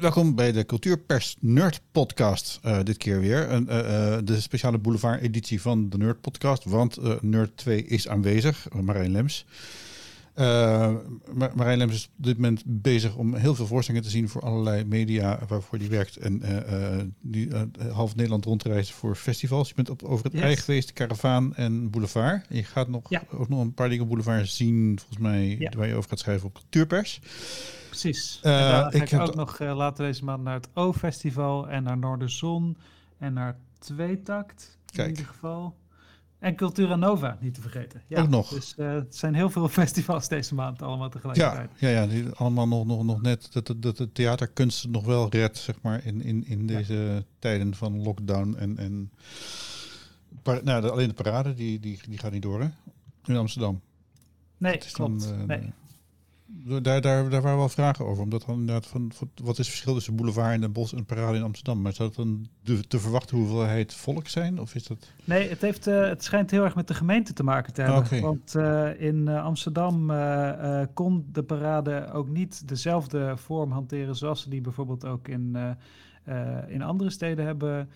welkom bij de Cultuurpers Nerd Podcast. Uh, dit keer weer. Uh, uh, de speciale boulevard editie van de Nerd Podcast. Want Nerd 2 is aanwezig, Marijn Lems. Marijn Lems is op dit moment bezig om heel veel voorstellingen te zien voor allerlei media waarvoor die werkt. En die half Nederland rondreizen voor festivals. Je bent op, over het yes. ei geweest, Caravaan en Boulevard. En je gaat nog, ja. ook nog een paar dingen op Boulevard zien, volgens mij, ja. waar je over gaat schrijven op Cultuurpers precies. Uh, ik heb ook nog uh, later deze maand naar het O-festival en naar Noorderzon en naar Tweetakt in Kijk. ieder geval. En Cultura Nova, niet te vergeten. Ja, ook nog. Dus uh, het zijn heel veel festivals deze maand allemaal tegelijkertijd. Ja, ja, ja die allemaal nog, nog, nog net dat, dat de theaterkunst nog wel redt, zeg maar, in, in, in deze ja. tijden van lockdown. En, en nou, de, alleen de parade, die, die, die gaat niet door, hè? In Amsterdam. Nee, klopt. Dan, nee. Daar, daar, daar waren wel vragen over. Omdat dan inderdaad van, wat is het verschil tussen boulevard en bos en parade in Amsterdam? Maar zou dat dan de, te verwachten hoeveelheid volk zijn? Of is dat... Nee, het, heeft, uh, het schijnt heel erg met de gemeente te maken te hebben. Okay. Want uh, in uh, Amsterdam kon de parade ook niet dezelfde vorm hanteren zoals ze die bijvoorbeeld ook in, in andere steden hebben,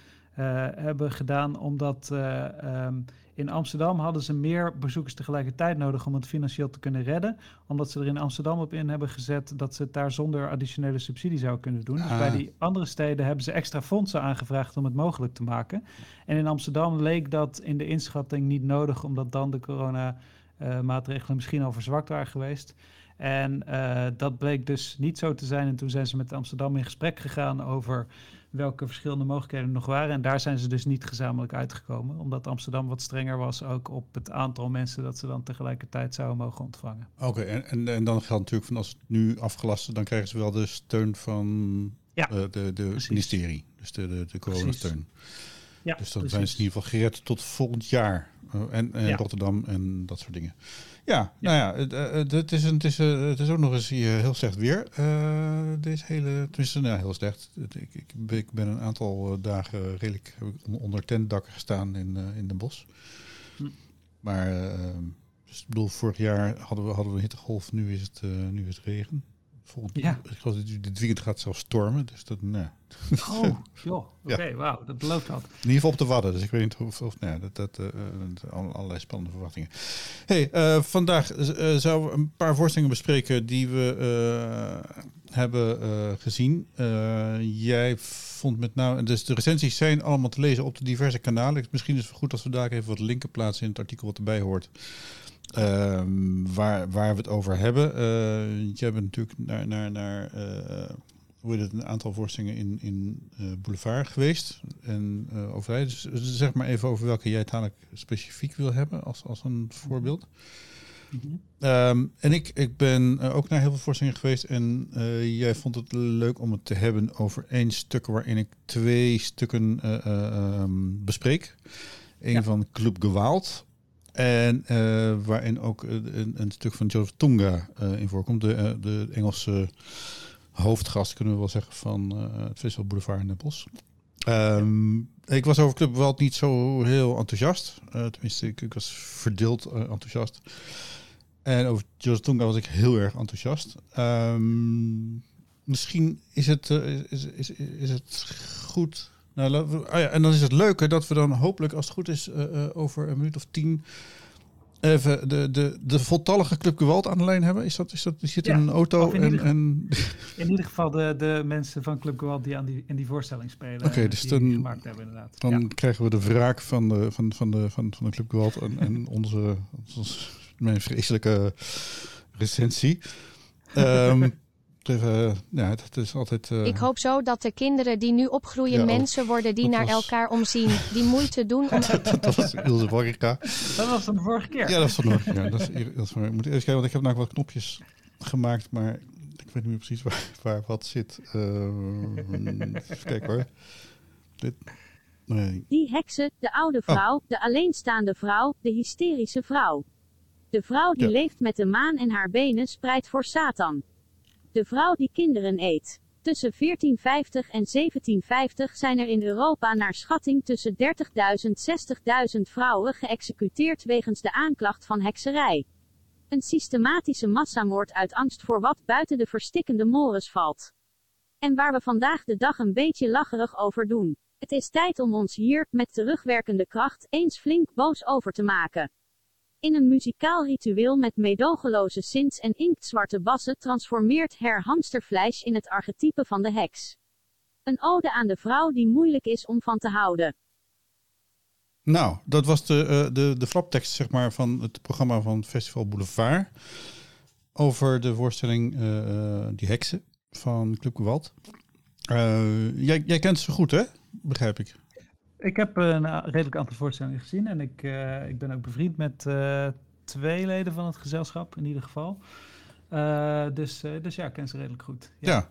hebben gedaan. Omdat um, in Amsterdam hadden ze meer bezoekers tegelijkertijd nodig om het financieel te kunnen redden. Omdat ze er in Amsterdam op in hebben gezet dat ze het daar zonder additionele subsidie zouden kunnen doen. Dus bij ah. die andere steden hebben ze extra fondsen aangevraagd om het mogelijk te maken. En in Amsterdam leek dat in de inschatting niet nodig, omdat dan de corona-maatregelen uh, misschien al verzwakt waren geweest. En uh, dat bleek dus niet zo te zijn. En toen zijn ze met Amsterdam in gesprek gegaan over welke verschillende mogelijkheden er nog waren. En daar zijn ze dus niet gezamenlijk uitgekomen, omdat Amsterdam wat strenger was ook op het aantal mensen dat ze dan tegelijkertijd zouden mogen ontvangen. Oké, en, en, en, dan geldt natuurlijk van als het nu afgelast is, dan krijgen ze wel de steun van ja, uh, de, de ministerie, dus de, de, de coronasteun. Ja, dus dan zijn ze in ieder geval gered tot volgend jaar. Uh, en, en ja. Rotterdam en dat soort dingen. Ja, nou ja, het, het, het, is, een, het, is, het is ook nog eens hier heel slecht weer. Uh, deze hele, tenminste, nou, heel slecht. Ik, ik, ik ben een aantal dagen redelijk onder tentdakken gestaan in, uh, in Den Bosch. Hm. Maar, uh, dus, ik bedoel, vorig jaar hadden we, hadden we een hittegolf, nu is het, nu is het regen. Volgend, ja. Ik geloof dat dit weekend gaat zelfs stormen. Dus dat, nee. Nou. Oh, joh. Oké, ja. wauw. Dat belooft dat. In ieder geval op de Wadden. Dus ik weet niet of... of nee, dat, dat, uh, allerlei spannende verwachtingen. hey, uh, vandaag uh, zouden we een paar voorstellingen bespreken die we hebben gezien. jij vond met name... Dus de recensies zijn allemaal te lezen op de diverse kanalen. Misschien is het goed als we daar even wat linken plaatsen in het artikel wat erbij hoort. Um, waar, waar we het over hebben. Uh, je hebt natuurlijk naar, naar, naar uh, hoe het, een aantal voorstellingen in, in uh, Boulevard geweest. En over dus zeg maar even over welke jij dadelijk specifiek wil hebben als, als een voorbeeld. Mm -hmm. um, en ik, ik ben ook naar heel veel voorstellingen geweest. En jij vond het leuk om het te hebben over één stuk waarin ik twee stukken um, bespreek. Eén ja. van Club Gewaald. En uh, waarin ook een, een, stuk van Joseph Tunga uh, in voorkomt. De, de Engelse hoofdgast, kunnen we wel zeggen, van uh, het Festival Boulevard in Den. Um, ik was over Club Walt niet zo heel enthousiast. tenminste, ik, was verdeeld enthousiast. En over Joseph Tunga was ik heel erg enthousiast. Um, misschien is het, is, is, is het goed nou, oh ja, en dan is het leuke dat we dan hopelijk, als het goed is, uh, uh, over een minuut of tien even de, de, de voltallige Club Gewalt aan de lijn hebben. Is dat, is dat, zit ja, in een auto in en... Ieder, en... In ieder geval de, de mensen van Club Gewalt die aan die, in die voorstelling spelen. Oké, okay, dus die dan, gemaakt hebben inderdaad. Dan ja. krijgen we de wraak van de, van, van de, van, van de Club Gewalt en, en onze, onze, mijn vreselijke recensie. Um, Ja, dat is altijd. Uh... Ik hoop zo dat de kinderen die nu opgroeien ja, mensen worden die naar was... elkaar omzien, die moeite doen om. dat was Ilse Borrica. Dat was van de vorige keer. Ja, dat was van de vorige keer. Dat is, dat is, ik moet eerst kijken, want ik heb nou wat knopjes gemaakt, maar ik weet niet meer precies waar, waar wat zit. Uh, even kijken hoor. Dit. Nee. Die heksen, de oude vrouw, oh. de alleenstaande vrouw, de hysterische vrouw. De vrouw die ja. leeft met de maan en haar benen spreidt voor Satan. De vrouw die kinderen eet. Tussen 1450 en 1750 zijn er in Europa naar schatting tussen 30.000 en 60.000 vrouwen geëxecuteerd wegens de aanklacht van hekserij. Een systematische massamoord uit angst voor wat buiten de verstikkende mores valt. En waar we vandaag de dag een beetje lacherig over doen. Het is tijd om ons hier, met terugwerkende kracht, eens flink boos over te maken. In een muzikaal ritueel met meedogenloze synths en inktzwarte bassen transformeert Her Hamsterfleisch in het archetype van de heks. Een ode aan de vrouw die moeilijk is om van te houden. Nou, dat was de, uh, de, de flaptekst zeg maar, van het programma van Festival Boulevard. Over de voorstelling uh, Die Heksen van Club. Uh, jij, jij kent ze goed, hè? Begrijp ik. Ik heb een redelijk aantal voorstellingen gezien. En ik, ik ben ook bevriend met twee leden van het gezelschap, in ieder geval. dus, dus ja, ik ken ze redelijk goed. ja. ja.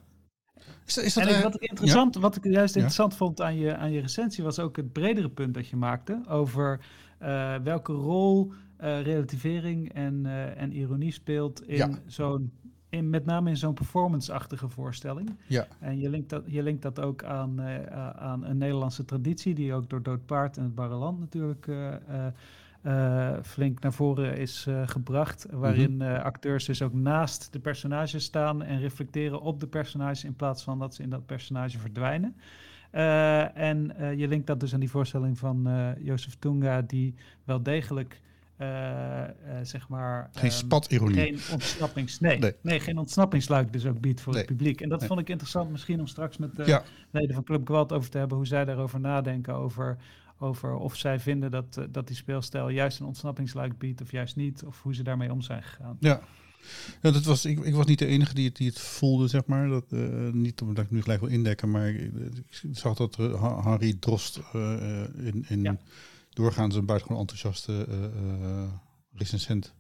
Is, is dat, en wat ik, interessant, wat ik juist interessant vond aan je, aan je recensie was ook het bredere punt dat je maakte over welke rol relativering en, en ironie speelt in zo'n in, met name in zo'n performance-achtige voorstelling. Ja. En je linkt dat, je linkt dat ook aan, aan een Nederlandse traditie, die ook door Dood Paard en het Barreland natuurlijk uh, flink naar voren is gebracht. Waarin uh, acteurs dus ook naast de personages staan en reflecteren op de personages in plaats van dat ze in dat personage verdwijnen. en je linkt dat dus aan die voorstelling van Jozef Tunga, die wel degelijk. Zeg maar. Geen um, spatironie. Geen ontsnappings. Nee, nee. nee, geen ontsnappingsluik dus ook biedt voor nee. het publiek. En dat nee. vond ik interessant, misschien om straks met de ja. leden van Club Gewalt over te hebben, hoe zij daarover nadenken. Over over of zij vinden dat, dat die speelstijl juist een ontsnappingsluik biedt of juist niet, of hoe ze daarmee om zijn gegaan. Ja. Ja, dat was, ik, ik was niet de enige die het, die het voelde, zeg maar. Dat, uh, niet omdat ik nu gelijk wil indekken, maar ik, ik zag dat Harry Drost in, in ja. Doorgaans een buitengewoon enthousiaste recensent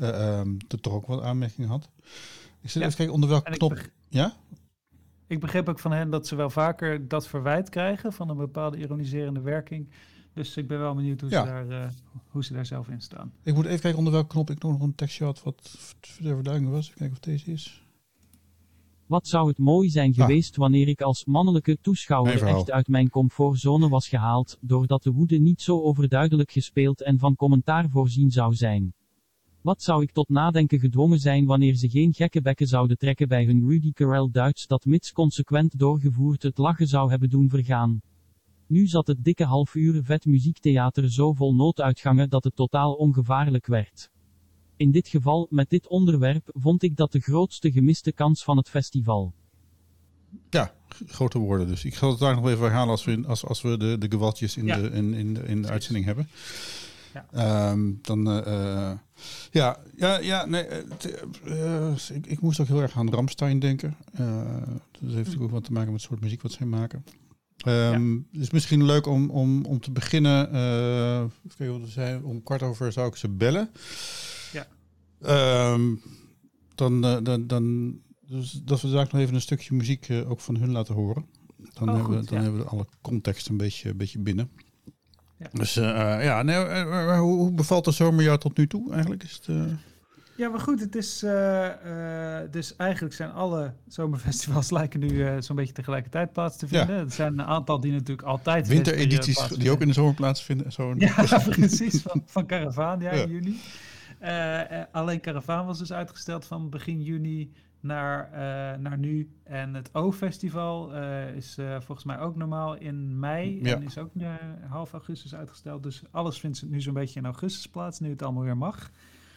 um, toch ook wat aanmerkingen had. Ik zit ja. even kijken onder welke knop... Ja? Ik begreep ook van hen dat ze wel vaker dat verwijt krijgen van een bepaalde ironiserende werking. Dus ik ben wel benieuwd hoe, ja. ze, daar, uh, hoe ze daar zelf in staan. Ik moet even kijken onder welke knop ik nog een tekstje had wat verduidelijken was. Even kijken of deze is. Wat zou het mooi zijn geweest ah. wanneer ik als mannelijke toeschouwer echt uit mijn comfortzone was gehaald, doordat de woede niet zo overduidelijk gespeeld en van commentaar voorzien zou zijn. Wat zou ik tot nadenken gedwongen zijn wanneer ze geen gekke bekken zouden trekken bij hun Rudy Carell Duits dat mits consequent doorgevoerd het lachen zou hebben doen vergaan. Nu zat het dikke half uur vet muziektheater zo vol nooduitgangen dat het totaal ongevaarlijk werd. In dit geval, met dit onderwerp, vond ik dat de grootste gemiste kans van het festival. Ja, grote woorden dus. Ik ga het daar nog even herhalen als we, als, als we de, de gewaltjes in, de, in, in, de, in de uitzending hebben. Ja. Um, dan, uh, ja, ja, ja, nee, uh, ik, ik, moest ook heel erg aan Ramstein denken. dat heeft hm. ook wat te maken met het soort muziek wat zij maken. Um, ja. Het is misschien leuk om, om, om te beginnen. Uh, wat we zei, om kwart over zou ik ze bellen. Um, dan, dan, dan dus dat we daar nog even een stukje muziek ook van hun laten horen. Dan, oh, hebben, goed, dan ja. hebben we alle context een beetje, een beetje binnen. Ja. Dus uh, ja, nee, hoe, hoe, bevalt de zomerjaar tot nu toe eigenlijk? Is het, uh... Ja, maar goed, het is dus eigenlijk zijn alle zomerfestivals lijken nu zo'n beetje tegelijkertijd plaats te vinden. Ja. Er zijn een aantal die natuurlijk altijd winteredities die ook in de zomer plaatsvinden. Zo ja, precies van, van Caravaan, ja, in juni. Alleen Caravaan was dus uitgesteld van begin juni naar, uh, naar nu. En het O-festival uh, is uh, volgens mij ook normaal in mei. Ja. En is ook half augustus uitgesteld. Dus alles vindt nu zo'n beetje in augustus plaats, nu het allemaal weer mag.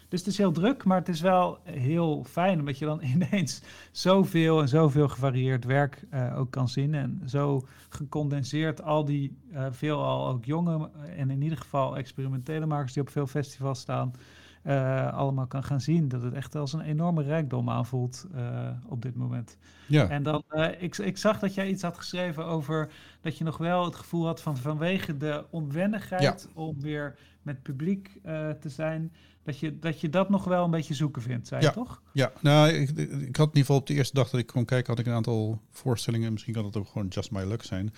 Dus het is heel druk, maar het is wel heel fijn omdat je dan ineens zoveel en zoveel gevarieerd werk ook kan zien. En zo gecondenseerd al die veelal ook jonge en in ieder geval experimentele makers die op veel festivals staan uh, allemaal kan gaan zien. Dat het echt als een enorme rijkdom aanvoelt uh, op dit moment. Ja. En dan, uh, ik, ik zag dat jij iets had geschreven over dat je nog wel het gevoel had van vanwege de onwennigheid ja. om weer met publiek te zijn. Dat je, dat je dat nog wel een beetje zoeken vindt, zei ja. je toch? Ja, nou, ik, ik had in ieder geval op de eerste dag dat ik kon kijken, had ik een aantal voorstellingen. Misschien kan het ook gewoon Just My Luck zijn.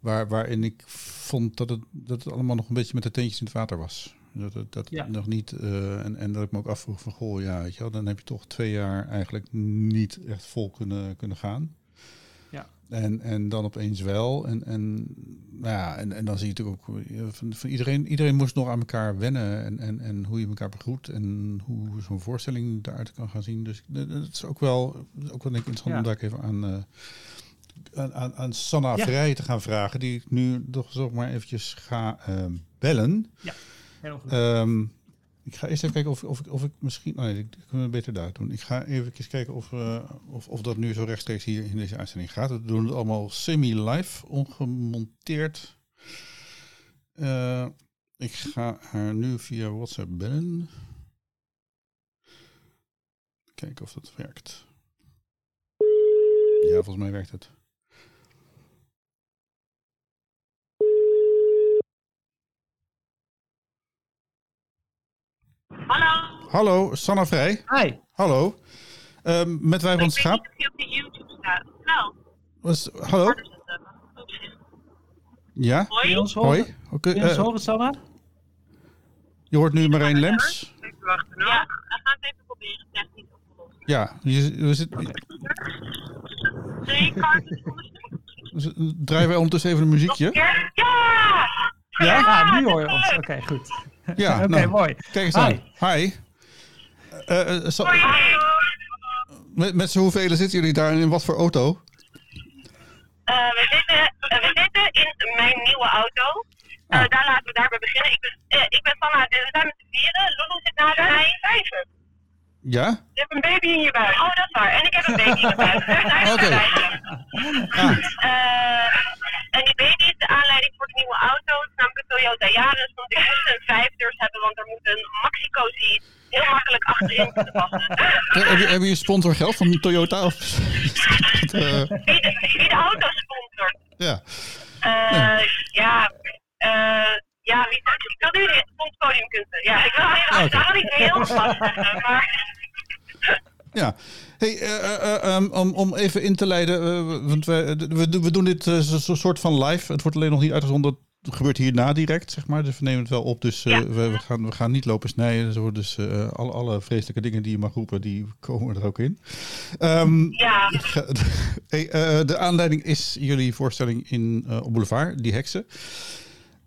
Waar, waarin ik vond dat het, dat het allemaal nog een beetje met de teentjes in het water was. Dat, dat, dat ja. nog niet. Uh, en, en dat ik me ook afvroeg van goh, ja, weet je wel, dan heb je toch twee jaar eigenlijk niet echt vol kunnen, kunnen gaan. Ja. En, en dan opeens wel. En, en, nou ja, en, en dan zie je natuurlijk ook van, van iedereen, iedereen moest nog aan elkaar wennen. En, en, en hoe je elkaar begroet en hoe zo'n voorstelling eruit kan gaan zien. Dus dat is ook wel, ook wel denk ik interessant om daar even aan, uh, aan, aan, Sanna Vrij te gaan vragen. Die ik nu toch zo maar eventjes ga uh, bellen. Ja. Um, ik ga eerst even kijken of, of, ik, of ik misschien. Nee, ik kan het beter daar doen. Ik ga even kijken of, uh, of, of dat nu zo rechtstreeks hier in deze uitzending gaat. We doen het allemaal semi-live, ongemonteerd. Uh, ik ga haar nu via WhatsApp bellen. Kijken of dat werkt. Ja, volgens mij werkt het. Hallo. Hallo, Sanna Vrij. Hi. Hallo. Um, met wij van Schaap. Ik weet niet of je op de YouTube staat. Nou. Was, hallo? Ja? Hoi. Ons Hoi. Oké. Okay, uh, horen, Sanna? Je hoort nu Marijn Lems. Even wachten. Ja, we gaan het even proberen. Technisch opgelost. Ja, je, we zitten... Nee, kaarten Draaien wij ondertussen even een muziekje? Ja! Ja, ja nu hoor je ons. Oké, okay, goed. Ja, oké, nou, mooi. Kijk eens aan. Hi. Uh, uh, so, met, met z'n hoeveel zitten jullie daar en in wat voor auto? Uh, we, zitten, we zitten in mijn nieuwe auto. Ah. Daar laten we daarbij beginnen. Ik ben, ik ben Sanna, we zijn met z'n vieren. Lulu zit naast mij. Vijven. Ja? Je hebt een baby in je buik. Oh, dat is waar. En ik heb een baby in mijn buik. Oké. Okay. En achterin kunnen passen. Heb je, heb je sponsor geld van Toyota? Of? uh... wie, de, wie de auto sponsort? Ja. Uh, ja. Ja, uh, ja wie, ik wil nu het podiumkunsten. Ja, ik wil heel, okay. ik niet heel vast zeggen, maar... Ja, hey, uh, uh, um, om, om even in te leiden, uh, want we, we, we doen dit zo'n soort van live. Het wordt alleen nog niet uitgezonden. Het gebeurt hierna direct, zeg maar. Dus we nemen het wel op. Dus ja. we, we, gaan, we gaan niet lopen snijden. Dus alle, alle vreselijke dingen die je mag roepen, die komen er ook in. Um, ja. hey, de aanleiding is jullie voorstelling in op Boulevard, Die Heksen.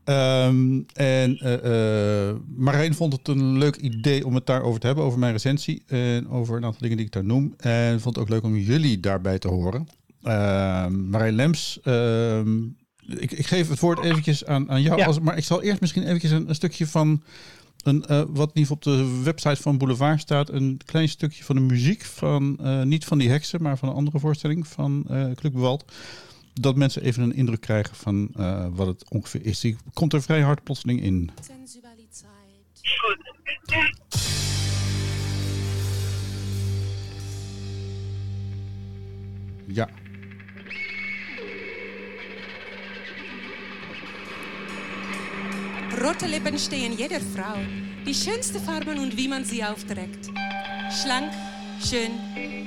Um, en uh, uh, Marijn vond het een leuk idee om het daarover te hebben, over mijn recensie en over een aantal dingen die ik daar noem. En vond het ook leuk om jullie daarbij te horen. Uh, Marijn Lems, ehm, ik, ik, geef het woord eventjes aan, aan jou, ja. als, maar ik zal eerst misschien eventjes een, een stukje van een, uh, wat niet op de website van Boulevard staat, een klein stukje van de muziek van, niet van die heksen, maar van een andere voorstelling van Kluk Bewald dat mensen even een indruk krijgen van uh, wat het ongeveer is. Die komt er vrij hard plotseling in. Goed. Ja. Rote Lippen stehen jeder Frau. Die schönste Farben und wie man sie aufträgt. Schlank, schön,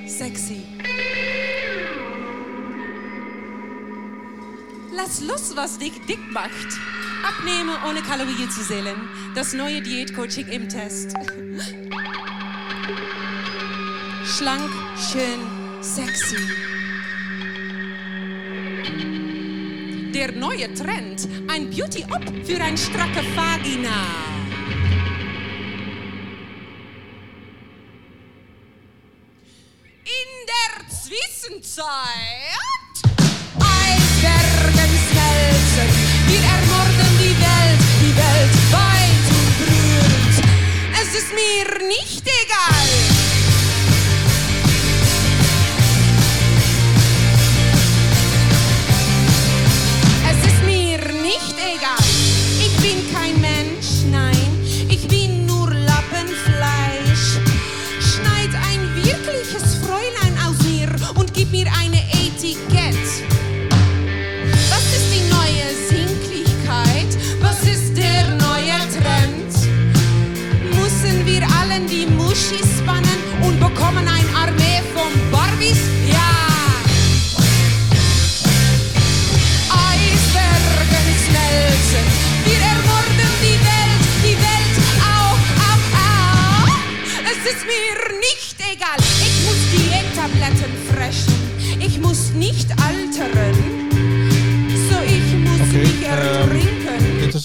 sexy. Lass los, was dich dick macht. Abnehmen ohne Kalorien zu zählen. Das neue Diätcoaching im Test. Schlank, schön, sexy. Der neue Trend. Ein Beauty-Up für ein stracke Vagina. In der Zwischenzeit...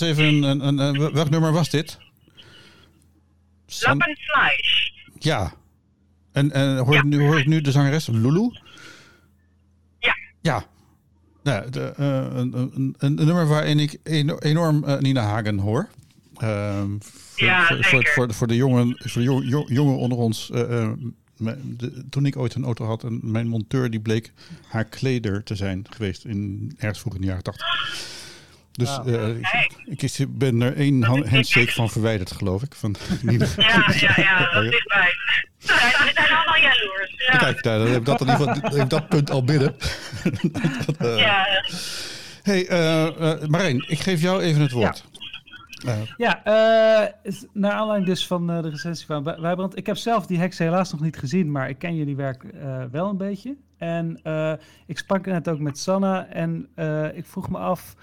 even een, een, Welk nummer was dit? San- Lappenfleisch. Ja. En, en hoor, ik nu, hoor ik nu de zangeres Lulu? Ja. Ja. Nou, de, eh, een, een, een, nummer waarin ik eno- enorm eh, Nina Hagen hoor. Ehm, voor, Ja, voor, voor, de- voor de jongen, voor de jong- jong- jongen onder ons. eh, de- toen ik ooit een auto had en mijn monteur die bleek haar kleder te zijn geweest in ergens vroeg in de jaren tachtig. Dus eh, ik, ik ben er één hand- handshake van verwijderd, geloof ik. Van Nina. Ja, ja, ja, dat is dichtbij. We zijn allemaal jaloers. Ja. Kijk, nou, dan heb ik dat, in ieder geval, heb ik dat punt al binnen. Dat, eh, Ja, Hey, eh, eh, Marijn, ik geef jou even het woord. Ja, eh, naar aanleiding dus van eh, de recensie van Wij- Wijbrand. Ik heb zelf die heks helaas nog niet gezien, maar ik ken jullie werk eh, wel een beetje. En eh, ik sprak net ook met Sanna en eh, ik vroeg me af,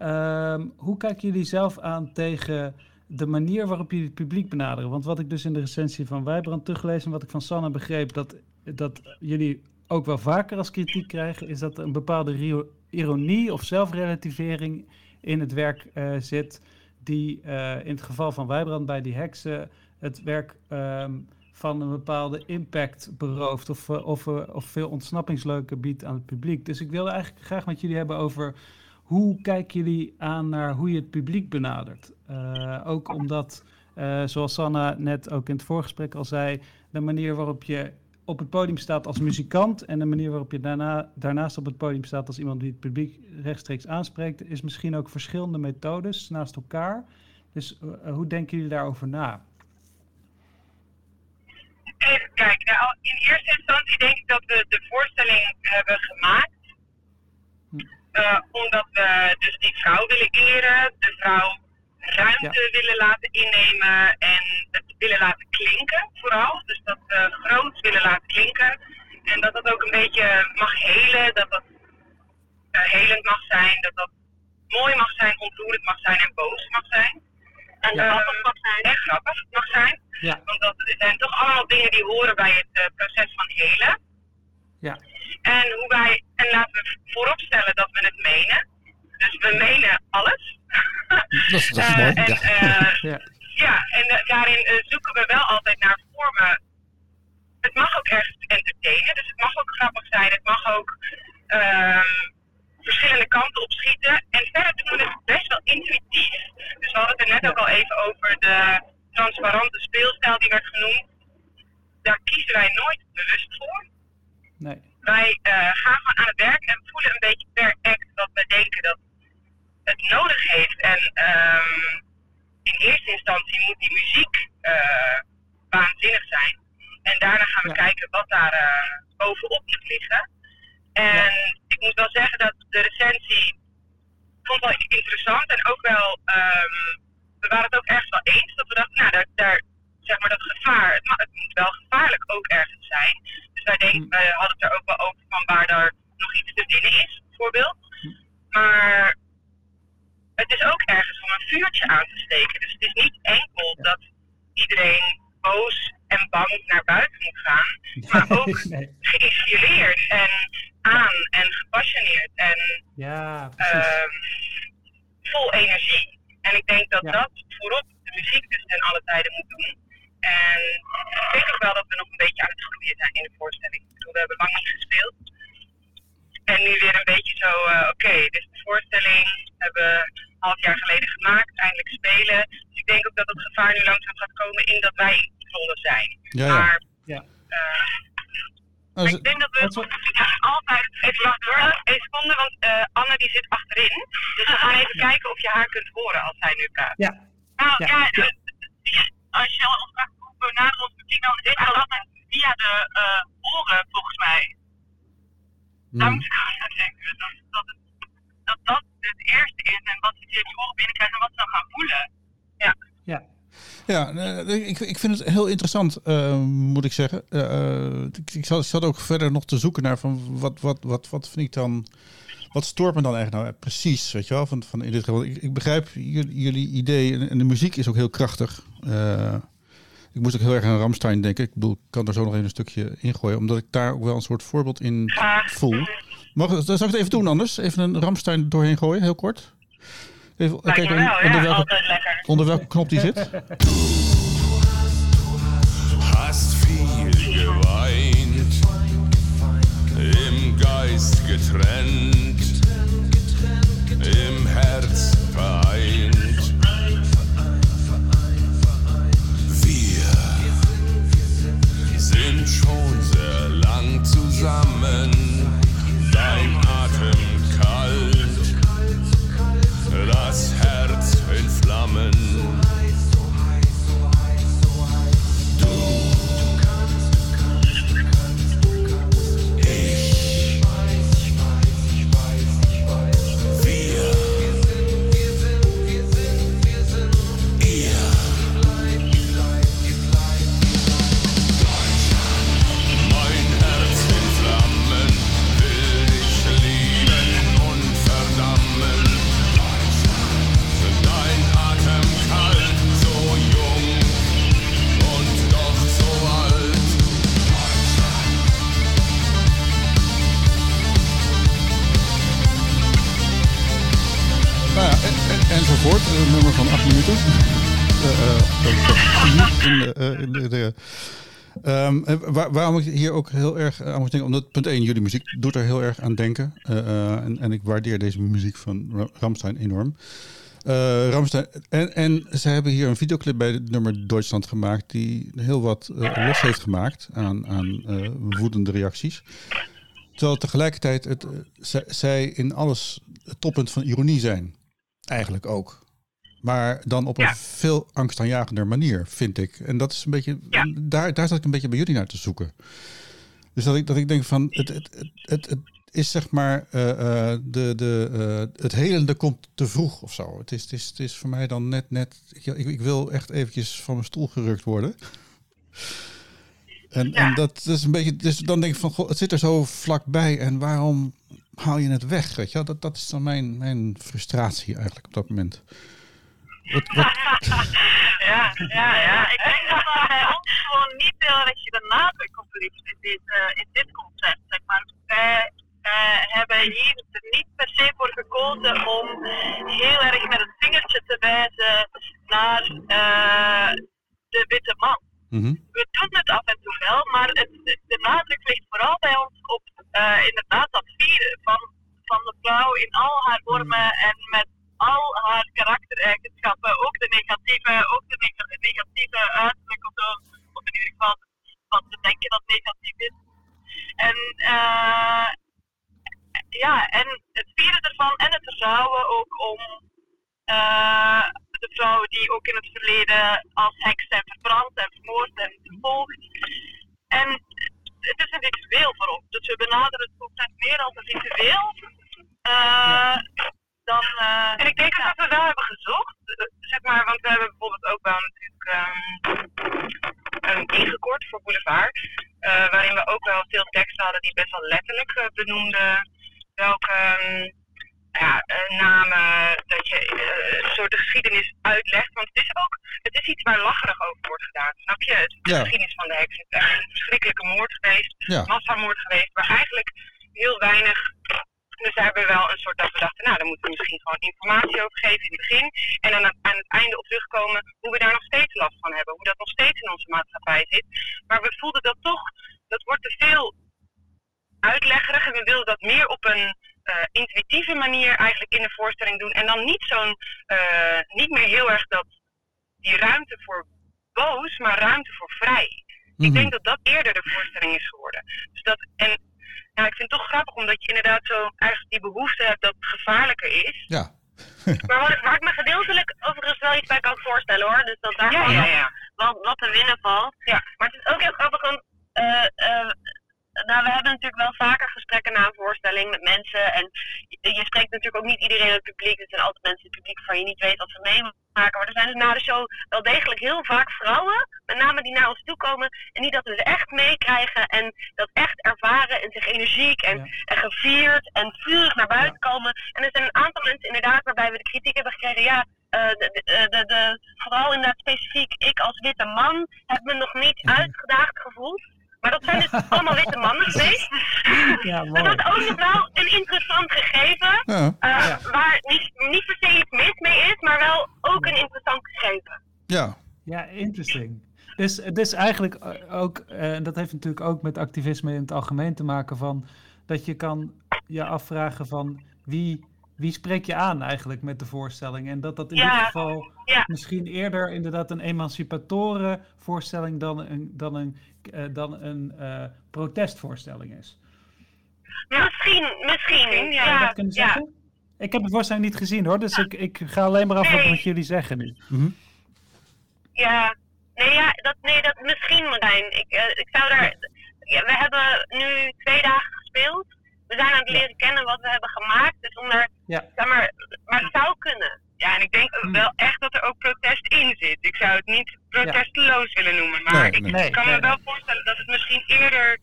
ehm, hoe kijken jullie zelf aan tegen de manier waarop jullie het publiek benaderen? Want wat ik dus in de recensie van Wijbrand teruggelezen en wat ik van Sanna begreep, dat, dat jullie ook wel vaker als kritiek krijgen, is dat er een bepaalde ironie of zelfrelativering in het werk eh, zit die eh, in het geval van Wijbrand bij die heksen het werk ehm, van een bepaalde impact berooft of, eh, of, of veel ontsnappingsleuken biedt aan het publiek. Dus ik wilde eigenlijk graag met jullie hebben over hoe kijken jullie aan naar hoe je het publiek benadert. Eh, ook omdat, eh, zoals Sanna net ook in het voorgesprek al zei, de manier waarop je op het podium staat als muzikant en de manier waarop je daarna, daarnaast op het podium staat als iemand die het publiek rechtstreeks aanspreekt, is misschien ook verschillende methodes naast elkaar. Dus eh, hoe denken jullie daarover na? Even kijken. Nou, in eerste instantie denk ik dat we de voorstelling hebben gemaakt. Eh, omdat we dus die vrouw willen eren, de vrouw ruimte willen laten innemen en het willen laten klinken vooral. Dus dat we groot willen laten klinken. En dat dat ook een beetje mag helen, dat dat eh, helend mag zijn, dat dat mooi mag zijn, ontroerend mag zijn en boos mag zijn. En grappig mag zijn. En grappig mag zijn. Ja. Want dat zijn toch allemaal dingen die horen bij het eh, proces van helen. Ja. En hoe wij, en laten we vooropstellen dat we het menen. Dus we menen alles. dat is, dat is Eh, mooi. en, Ja. eh, Ja. ja, en eh, daarin zoeken we wel altijd naar vormen. Het mag ook ergens entertainen, dus het mag ook grappig zijn. Het mag ook ehm, verschillende kanten op schieten. En verder doen we het best wel intuïtief. Dus we hadden het er net ook al even over de transparante speelstijl die werd genoemd. Daar kiezen wij nooit bewust voor. Nee. Wij eh, gaan gewoon aan het werk en voelen een beetje per act wat we denken dat het nodig heeft. En ehm, in eerste instantie moet die muziek eh, waanzinnig zijn. En daarna gaan we Ja. kijken wat daar eh, bovenop moet liggen. En ik moet wel zeggen dat de recensie vond wel interessant en ook wel, ehm, we waren het ook ergens wel eens dat we dachten, nou, daar, daar zeg maar dat gevaar, het, het moet wel gevaarlijk ook ergens zijn. Dus wij, Hm. wij hadden het er ook wel over van waar daar nog iets te winnen is, bijvoorbeeld. Maar het is ook ergens om een vuurtje aan te steken. Dus het is niet enkel dat iedereen boos en bang naar buiten moet gaan, maar ook nee. geïnspireerd en aan en gepassioneerd en Ja, ehm, vol energie. En ik denk dat Ja. dat voorop de muziek dus ten alle tijden moet doen. En ik denk ook wel dat we nog een beetje aan het groeien zijn in de voorstelling. Ik bedoel, we hebben lang niet gespeeld. En nu weer een beetje zo, eh, oké, dit is de voorstelling. We hebben een half jaar geleden gemaakt, eindelijk spelen. Dus ik denk ook dat het gevaar nu langzaam gaat komen in dat wij rollen zijn. Ja, ja. Maar Ja. eh, Als- ik denk dat we ja, altijd. Even wachten hoor. Een seconde, want eh, Anne die zit achterin. Dus we gaan even kijken of je haar kunt horen als zij nu praat. Ja. Nou Ja. ja, eh, die- als je ons vraagt hoe benaderen ons publiek, dan is het altijd via de eh, oren volgens mij. Daar moet ik aan aan denken. Dat dat, het, dat dat het eerste is en wat ze via die oren binnenkrijgen en wat ze dan gaan voelen. Ja. Ja. Ja, eh, ik, ik vind het heel interessant, eh, moet ik zeggen. Ik, ik zat, ik zat ook verder nog te zoeken naar van wat, wat, wat, wat vind ik dan. Wat stoort me dan eigenlijk nou precies, weet je wel? Van, van in dit geval, ik, ik begrijp jullie, idee en, en de muziek is ook heel krachtig. Eh, Ik moest ook heel erg aan Ramstein denken. Ik bedoel, ik kan er zo nog even een stukje ingooien, omdat ik daar ook wel een soort voorbeeld in voel. Mag, zal ik het even doen anders? Even een Ramstein doorheen gooien, heel kort. Even kijken onder, welke, onder welke knop die zit. Hast viel geweint, im Geist getrennt, waar, waarom ik hier ook heel erg aan moet denken, omdat punt 1, jullie muziek doet er heel erg aan denken. Uh, en, en, ik waardeer deze muziek van Ramstein enorm. Ramstein, en, en ze hebben hier een videoclip bij het nummer Duitsland gemaakt, die heel wat los heeft gemaakt aan, aan woedende reacties. Terwijl tegelijkertijd het, zij in alles het toppunt van ironie zijn. Eigenlijk ook. Maar dan op een ja. veel angstaanjagender manier, vind ik. En dat is een beetje. Ja. Daar, daar zat ik een beetje bij jullie naar te zoeken. Dus dat ik, dat ik denk van. Het, het, het, het, het is zeg maar. Uh, uh, de, de, uh, het helende komt te vroeg of zo. Het is, het is, het is voor mij dan net. net ik, ik wil echt eventjes van mijn stoel gerukt worden. En, ja. en dat is een beetje. Dus dan denk ik van. Goh, het zit er zo vlakbij. En waarom haal je het weg? Weet je? Dat, dat is dan mijn, mijn frustratie eigenlijk op dat moment. Wat, wat? ja, ja, ja. Ik denk dat er bij ons gewoon niet heel erg de nadruk op ligt in dit, uh, in dit concept. Zeg maar. Wij uh, hebben hier er niet per se voor gekozen om heel erg met een vingertje te wijzen naar uh, de witte man. Mm -hmm. We doen het af en toe wel, maar het, de nadruk ligt vooral bij ons op inderdaad dat vieren van, van de vrouw in al haar vormen en met al haar karaktereigenschappen, ook de negatieve, ook de neg negatieve uiterlijk of of in ieder geval wat we denken dat negatief is. En uh, ja, en het vieren ervan en het vertrouwen ook om uh, de vrouwen die ook in het verleden als heks zijn verbrand en vermoord en vervolgd. En het is een ritueel voor ons, dus we benaderen het concept meer als een ritueel. Uh, dan, uh, en ik denk dat we wel hebben gezocht, zeg maar, want we hebben bijvoorbeeld ook wel natuurlijk um, ingekort voor Boulevard, uh, waarin we ook wel veel teksten hadden die best wel letterlijk uh, benoemden welke um, ja, namen, dat je een soort de geschiedenis uitlegt. Want het is ook, het is iets waar lacherig over wordt gedaan, snap je? Het de ja. geschiedenis van de heks is echt een verschrikkelijke moord geweest, ja. massamoord geweest, waar eigenlijk heel weinig dus daar hebben we wel een soort dat we dachten, nou, daar moeten we misschien gewoon informatie over geven in het begin. En dan aan het einde op terugkomen hoe we daar nog steeds last van hebben. Hoe dat nog steeds in onze maatschappij zit. Maar we voelden dat toch, dat wordt te veel uitleggerig. En we wilden dat meer op een uh, intuïtieve manier eigenlijk in de voorstelling doen. En dan niet zo'n, uh, niet meer heel erg dat, die ruimte voor boos, maar ruimte voor vrij. Mm -hmm. Ik denk dat dat eerder de voorstelling is geworden. Dus dat, en ja, ik vind het toch grappig omdat je inderdaad zo eigenlijk die behoefte hebt dat het gevaarlijker is. Ja. maar wat, waar ik me gedeeltelijk overigens wel iets bij kan voorstellen hoor. Dus dat daar ja, ja, ja. Wat, wat te winnen valt. Ja. Maar het is ook heel grappig, want uh, uh, nou, we hebben natuurlijk wel vaker gesprekken na een voorstelling met mensen. En je, je spreekt natuurlijk ook niet iedereen in het publiek. Er zijn altijd mensen in het publiek waarvan je niet weet wat ze meemaken. Maar er zijn dus na de show wel degelijk heel vaak vrouwen, met name die naar ons toe komen. En die dat dus echt meekrijgen en dat echt ervaren en zich energiek en, ja. en gevierd en vurig naar buiten ja. komen. En er zijn een aantal mensen inderdaad waarbij we de kritiek hebben gekregen. Ja, de, de, de, vooral inderdaad specifiek ik als witte man heb me nog niet uitgedaagd gevoeld. Maar dat zijn dus allemaal witte mannen geweest. Ja, dat is ook nog wel een interessant gegeven. Ja. Waar niet, niet per se iets mis mee is, maar wel ook een interessant gegeven. Ja. Ja, interesting. Dus het is eigenlijk ook, en dat heeft natuurlijk ook met activisme in het algemeen te maken van dat je kan je afvragen van wie, wie spreek je aan eigenlijk met de voorstelling. En dat dat in dit geval misschien eerder inderdaad een emancipatoren voorstelling dan een, dan een, uh, dan een uh, protestvoorstelling is. Misschien, misschien. Ja, dat kunnen zeggen? Ik heb de voorstelling niet gezien hoor, dus ik, ik ga alleen maar af wat jullie zeggen nu. Mm -hmm. Ja, nee, ja, dat, nee, dat misschien Marijn. Ik, uh, ik zou daar. Ja, we hebben nu twee dagen gespeeld. We zijn aan het leren kennen wat we hebben gemaakt. Dus onder, ja. zeg maar, maar het zou kunnen. Ja, en ik denk hmm. wel echt dat er ook protest in zit. Ik zou het niet protesteloos willen noemen. Maar ik nee, kan me wel voorstellen dat het misschien eerder,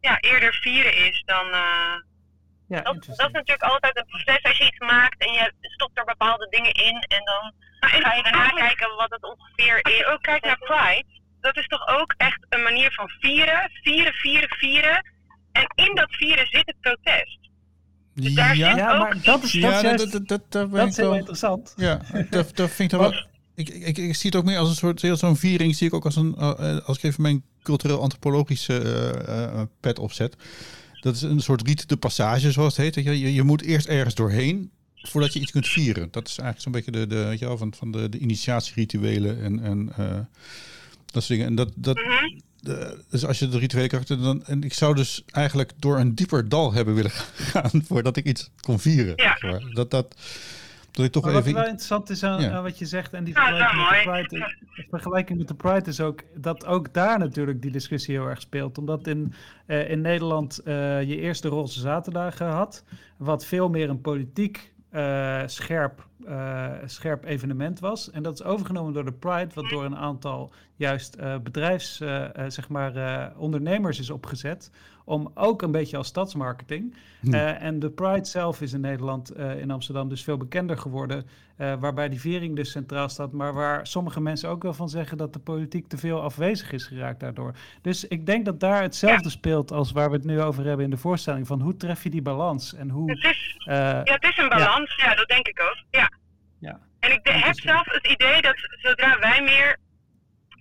ja, eerder vieren is dan. Uh, ja, dat, dat, is natuurlijk altijd een proces als je iets maakt en je stopt er bepaalde dingen in en dan ga je daarna kijken wat het ongeveer is. Als je ook kijkt naar Pride, dat is toch ook echt een manier van vieren, vieren, vieren, vieren. En in dat vieren zit het protest. Dus daar ja, ja maar dat is, dat, ja, dat, dat, dat, dat, dat is heel interessant. Ja, dat, dat vind ik wel... Ik, ik, ik, zie het ook meer als een soort, zo'n viering zie ik ook als een, uh, als ik even mijn cultureel-antropologische uh, uh, pet opzet. Dat is een soort riet de passage, zoals het heet. Je, je moet eerst ergens doorheen voordat je iets kunt vieren. Dat is eigenlijk zo'n beetje de, de, weet je wel, van, van de, de initiatierituelen en, en dat soort dingen. En dat, dat, dus als je de rituele karakter dan. En ik zou dus eigenlijk door een dieper dal hebben willen gaan voordat ik iets kon vieren. Ja. Dat, dat, dat ik toch maar even. Wat wel interessant is aan, wat je zegt en die vergelijking, met de Pride, de vergelijking met de Pride is ook dat ook daar natuurlijk die discussie heel erg speelt. Omdat in, uh, in Nederland uh, je eerste roze zaterdagen had, wat veel meer een politiek uh, scherp, uh, scherp evenement was. En dat is overgenomen door de Pride, wat door een aantal juist uh, bedrijfs, zeg maar, ondernemers is opgezet om ook een beetje als stadsmarketing. Hm. Uh, en de Pride zelf is in Nederland, uh, in Amsterdam, dus veel bekender geworden. Uh, waarbij die viering dus centraal staat. Maar waar sommige mensen ook wel van zeggen dat de politiek te veel afwezig is geraakt daardoor. Dus ik denk dat daar hetzelfde speelt als waar we het nu over hebben in de voorstelling. Van hoe tref je die balans? En hoe, het is, ja, het is een balans. Ja. ja, dat denk ik ook. Ja. ja. En ik heb zelf het idee dat zodra wij meer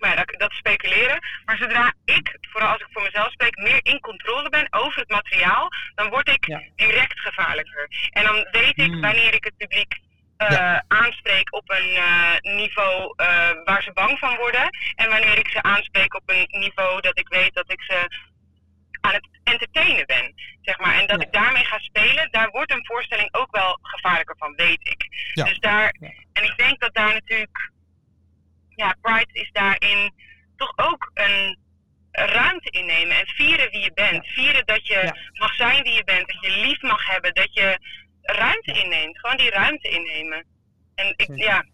maar dat, dat speculeren. Maar zodra ik, vooral als ik voor mezelf spreek, meer in controle ben over het materiaal, dan word ik direct gevaarlijker. En dan weet ik hmm. wanneer ik het publiek uh, aanspreek op een uh, niveau uh, waar ze bang van worden. En wanneer ik ze aanspreek op een niveau dat ik weet dat ik ze aan het entertainen ben. Zeg maar. En dat ik daarmee ga spelen, daar wordt een voorstelling ook wel gevaarlijker van, weet ik. Dus daar, en ik denk dat daar natuurlijk ja, Pride is daarin toch ook een ruimte innemen en vieren wie je bent. Vieren dat je mag zijn wie je bent, dat je lief mag hebben, dat je ruimte inneemt. Gewoon die ruimte innemen. En ik, ja,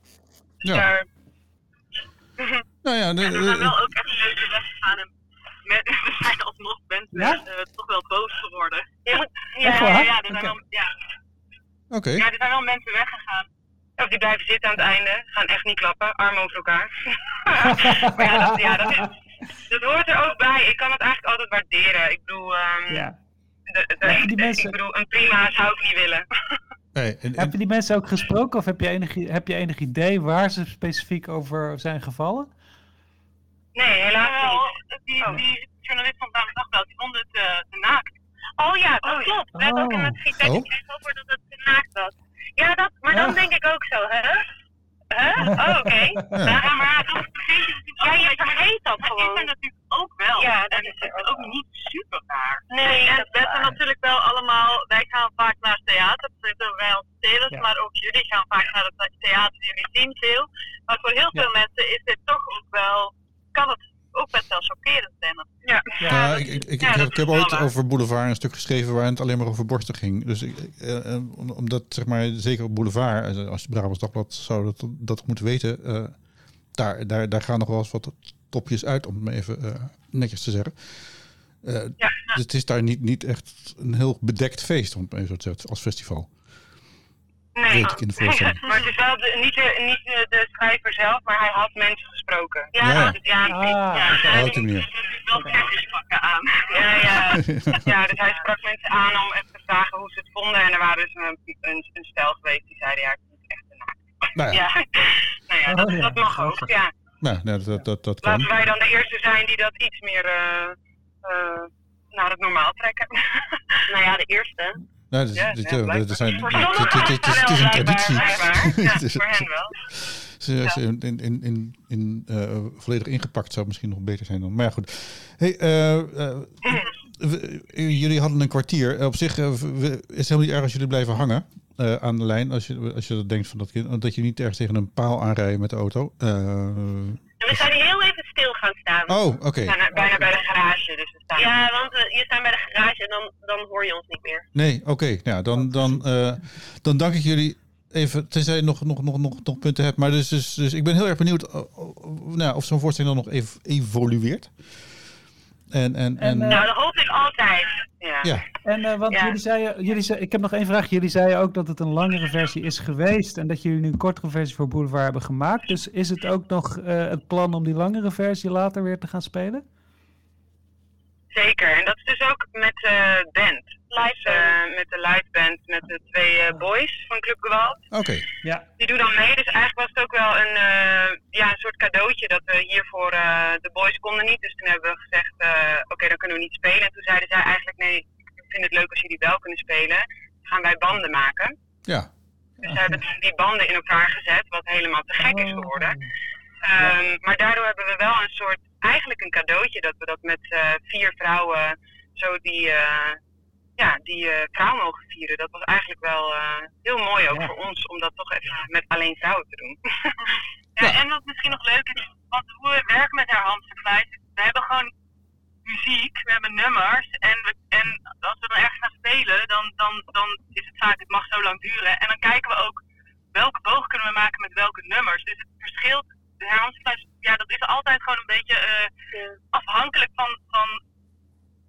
ja. daar... Nou ja, de, we zijn wel ook echt leuke weggegaan en met, we zijn alsnog mensen ja? uh, toch wel boos geworden. Ja, ja, ja, ja, er zijn wel, ja. Oké. Ja, er zijn wel mensen weggegaan. Of die blijven zitten aan het einde. Gaan echt niet klappen. Armen over elkaar. maar ja, dat, ja dat, is, dat, hoort er ook bij. Ik kan het eigenlijk altijd waarderen. Ik bedoel, um, ja. de, de, die mensen... ik bedoel een prima zou ik niet willen. Hey, en, en... Heb je die mensen ook gesproken of heb je, enig, heb je enig idee waar ze specifiek over zijn gevallen? Nee, helaas niet. Die, oh. die journalist van Dagblad Dagblad, die vond het uh, te naakt. Oh ja, dat oh, klopt. We hebben ook in het feedback gekregen over dat het te naakt was. Ja, dat, maar dan denk ik ook zo, hè? Huh? Oh, oké. Okay. Ja. maar dan vergeet je ja, je vergeet dat gewoon. Dat is er natuurlijk ook wel. Ja, dat is er ook niet super raar. Nee, en dat zijn natuurlijk wel allemaal, wij gaan vaak naar het theater, dat wij als spelers, ja. maar ook jullie gaan vaak naar het theater, jullie zien veel. Maar voor heel veel mensen is dit toch ook wel, kan het ook best wel chockerend zijn. Ja, ja, ik, ik, ik, heb, ik heb ooit over Boulevard een stuk geschreven waarin het alleen maar over borsten ging. Dus ik, eh, eh omdat, zeg maar, zeker op Boulevard, eh, als je Brabants Dagblad zou dat, dat moeten weten, uh, daar, daar, daar gaan nog wel eens wat topjes uit, om het even uh, netjes te zeggen. Uh, ja, ja. Dus het is daar niet, niet echt een heel bedekt feest, om het even zo te zeggen, als festival. Nee. weet ik in de voorstelling. Maar het is wel de, niet, de, niet de, de schrijver zelf, maar hij had mensen gesproken. Ja, ja. dus ja, Ah, ja, Oh, op die manier. wel pakken aan. Ja, ja. ja, dus hij sprak mensen aan om even te vragen hoe ze het vonden. En er waren dus een, een, een stel geweest die zeiden, ja, ik het echt een naakt. Nou ja, Ja, nou ja, dat, Oh, ja. dat mag ook, ja. nou, nou, dat, dat, dat kan. Laten wij dan de eerste zijn die dat iets meer eh, eh, naar het normaal trekken. nou ja, de eerste. Nou, dat, Ja, ja, zijn, het, is, een traditie. Het is- voor hen wel. In, in, in, in, eh, volledig ingepakt zou misschien nog beter zijn dan. Maar ja, goed. Hey, eh, eh, we- jullie hadden een kwartier. Op zich we- is het helemaal niet erg als jullie blijven hangen aan de lijn. Als je, als je dat denkt van dat kind. Dat je niet ergens tegen een paal aanrijdt met de auto. We zijn heel even gaan staan. oh, oké. bijna, bijna bij de garage. Dus we staan. Ja, want we, je staat bij de garage en dan, dan hoor je ons niet meer. Nee, oké. Nou, dan, dan, eh, dan dank ik jullie even, tenzij je nog, nog, nog, nog, nog punten hebt. Maar dus, dus, dus ik ben heel erg benieuwd eh, of, nou, of zo'n voorstelling dan nog even evolueert. En, en, en, En, eh, Nou, dat hoop ik altijd. Ja. ja. En eh, want Ja. jullie zeiden, jullie zei, ik heb nog één vraag. Jullie zeiden ook dat het een langere versie is geweest en dat jullie nu een kortere versie voor Boulevard hebben gemaakt. Dus is het ook nog eh, het plan om die langere versie later weer te gaan spelen? Zeker. En dat is dus ook met eh band. Dus, eh, met de live band, met de twee eh, boys van Club Gewalt. Oké. Ja. Die doen dan mee. Dus eigenlijk was het ook wel een, eh, ja, een soort cadeautje dat we hiervoor eh, de boys konden niet. Dus toen hebben we gezegd, eh, oké, dan kunnen we niet spelen. En toen zeiden zij eigenlijk, nee, ik vind het leuk als jullie wel kunnen spelen. Dan gaan wij banden maken. Ja. Dus we hebben die banden in elkaar gezet, wat helemaal te gek is geworden. Ehm, maar daardoor hebben we wel een soort, eigenlijk een cadeautje dat we dat met eh, vier vrouwen zo die, eh, ja, die eh, vrouw mogen vieren. Dat was eigenlijk wel eh, heel mooi ook Ja. voor ons om dat toch even met alleen vrouwen te doen. Ja, en wat misschien nog leuk is, want hoe we werken met haar Hamsterfluit, we hebben gewoon muziek, we hebben nummers. En, we, en als we dan ergens gaan spelen, dan, dan, dan is het vaak, het mag zo lang duren. En dan kijken we ook welke boog kunnen we maken met welke nummers. Dus het verschilt, de Hamsterfluit, ja, dat is altijd gewoon een beetje eh, afhankelijk van, van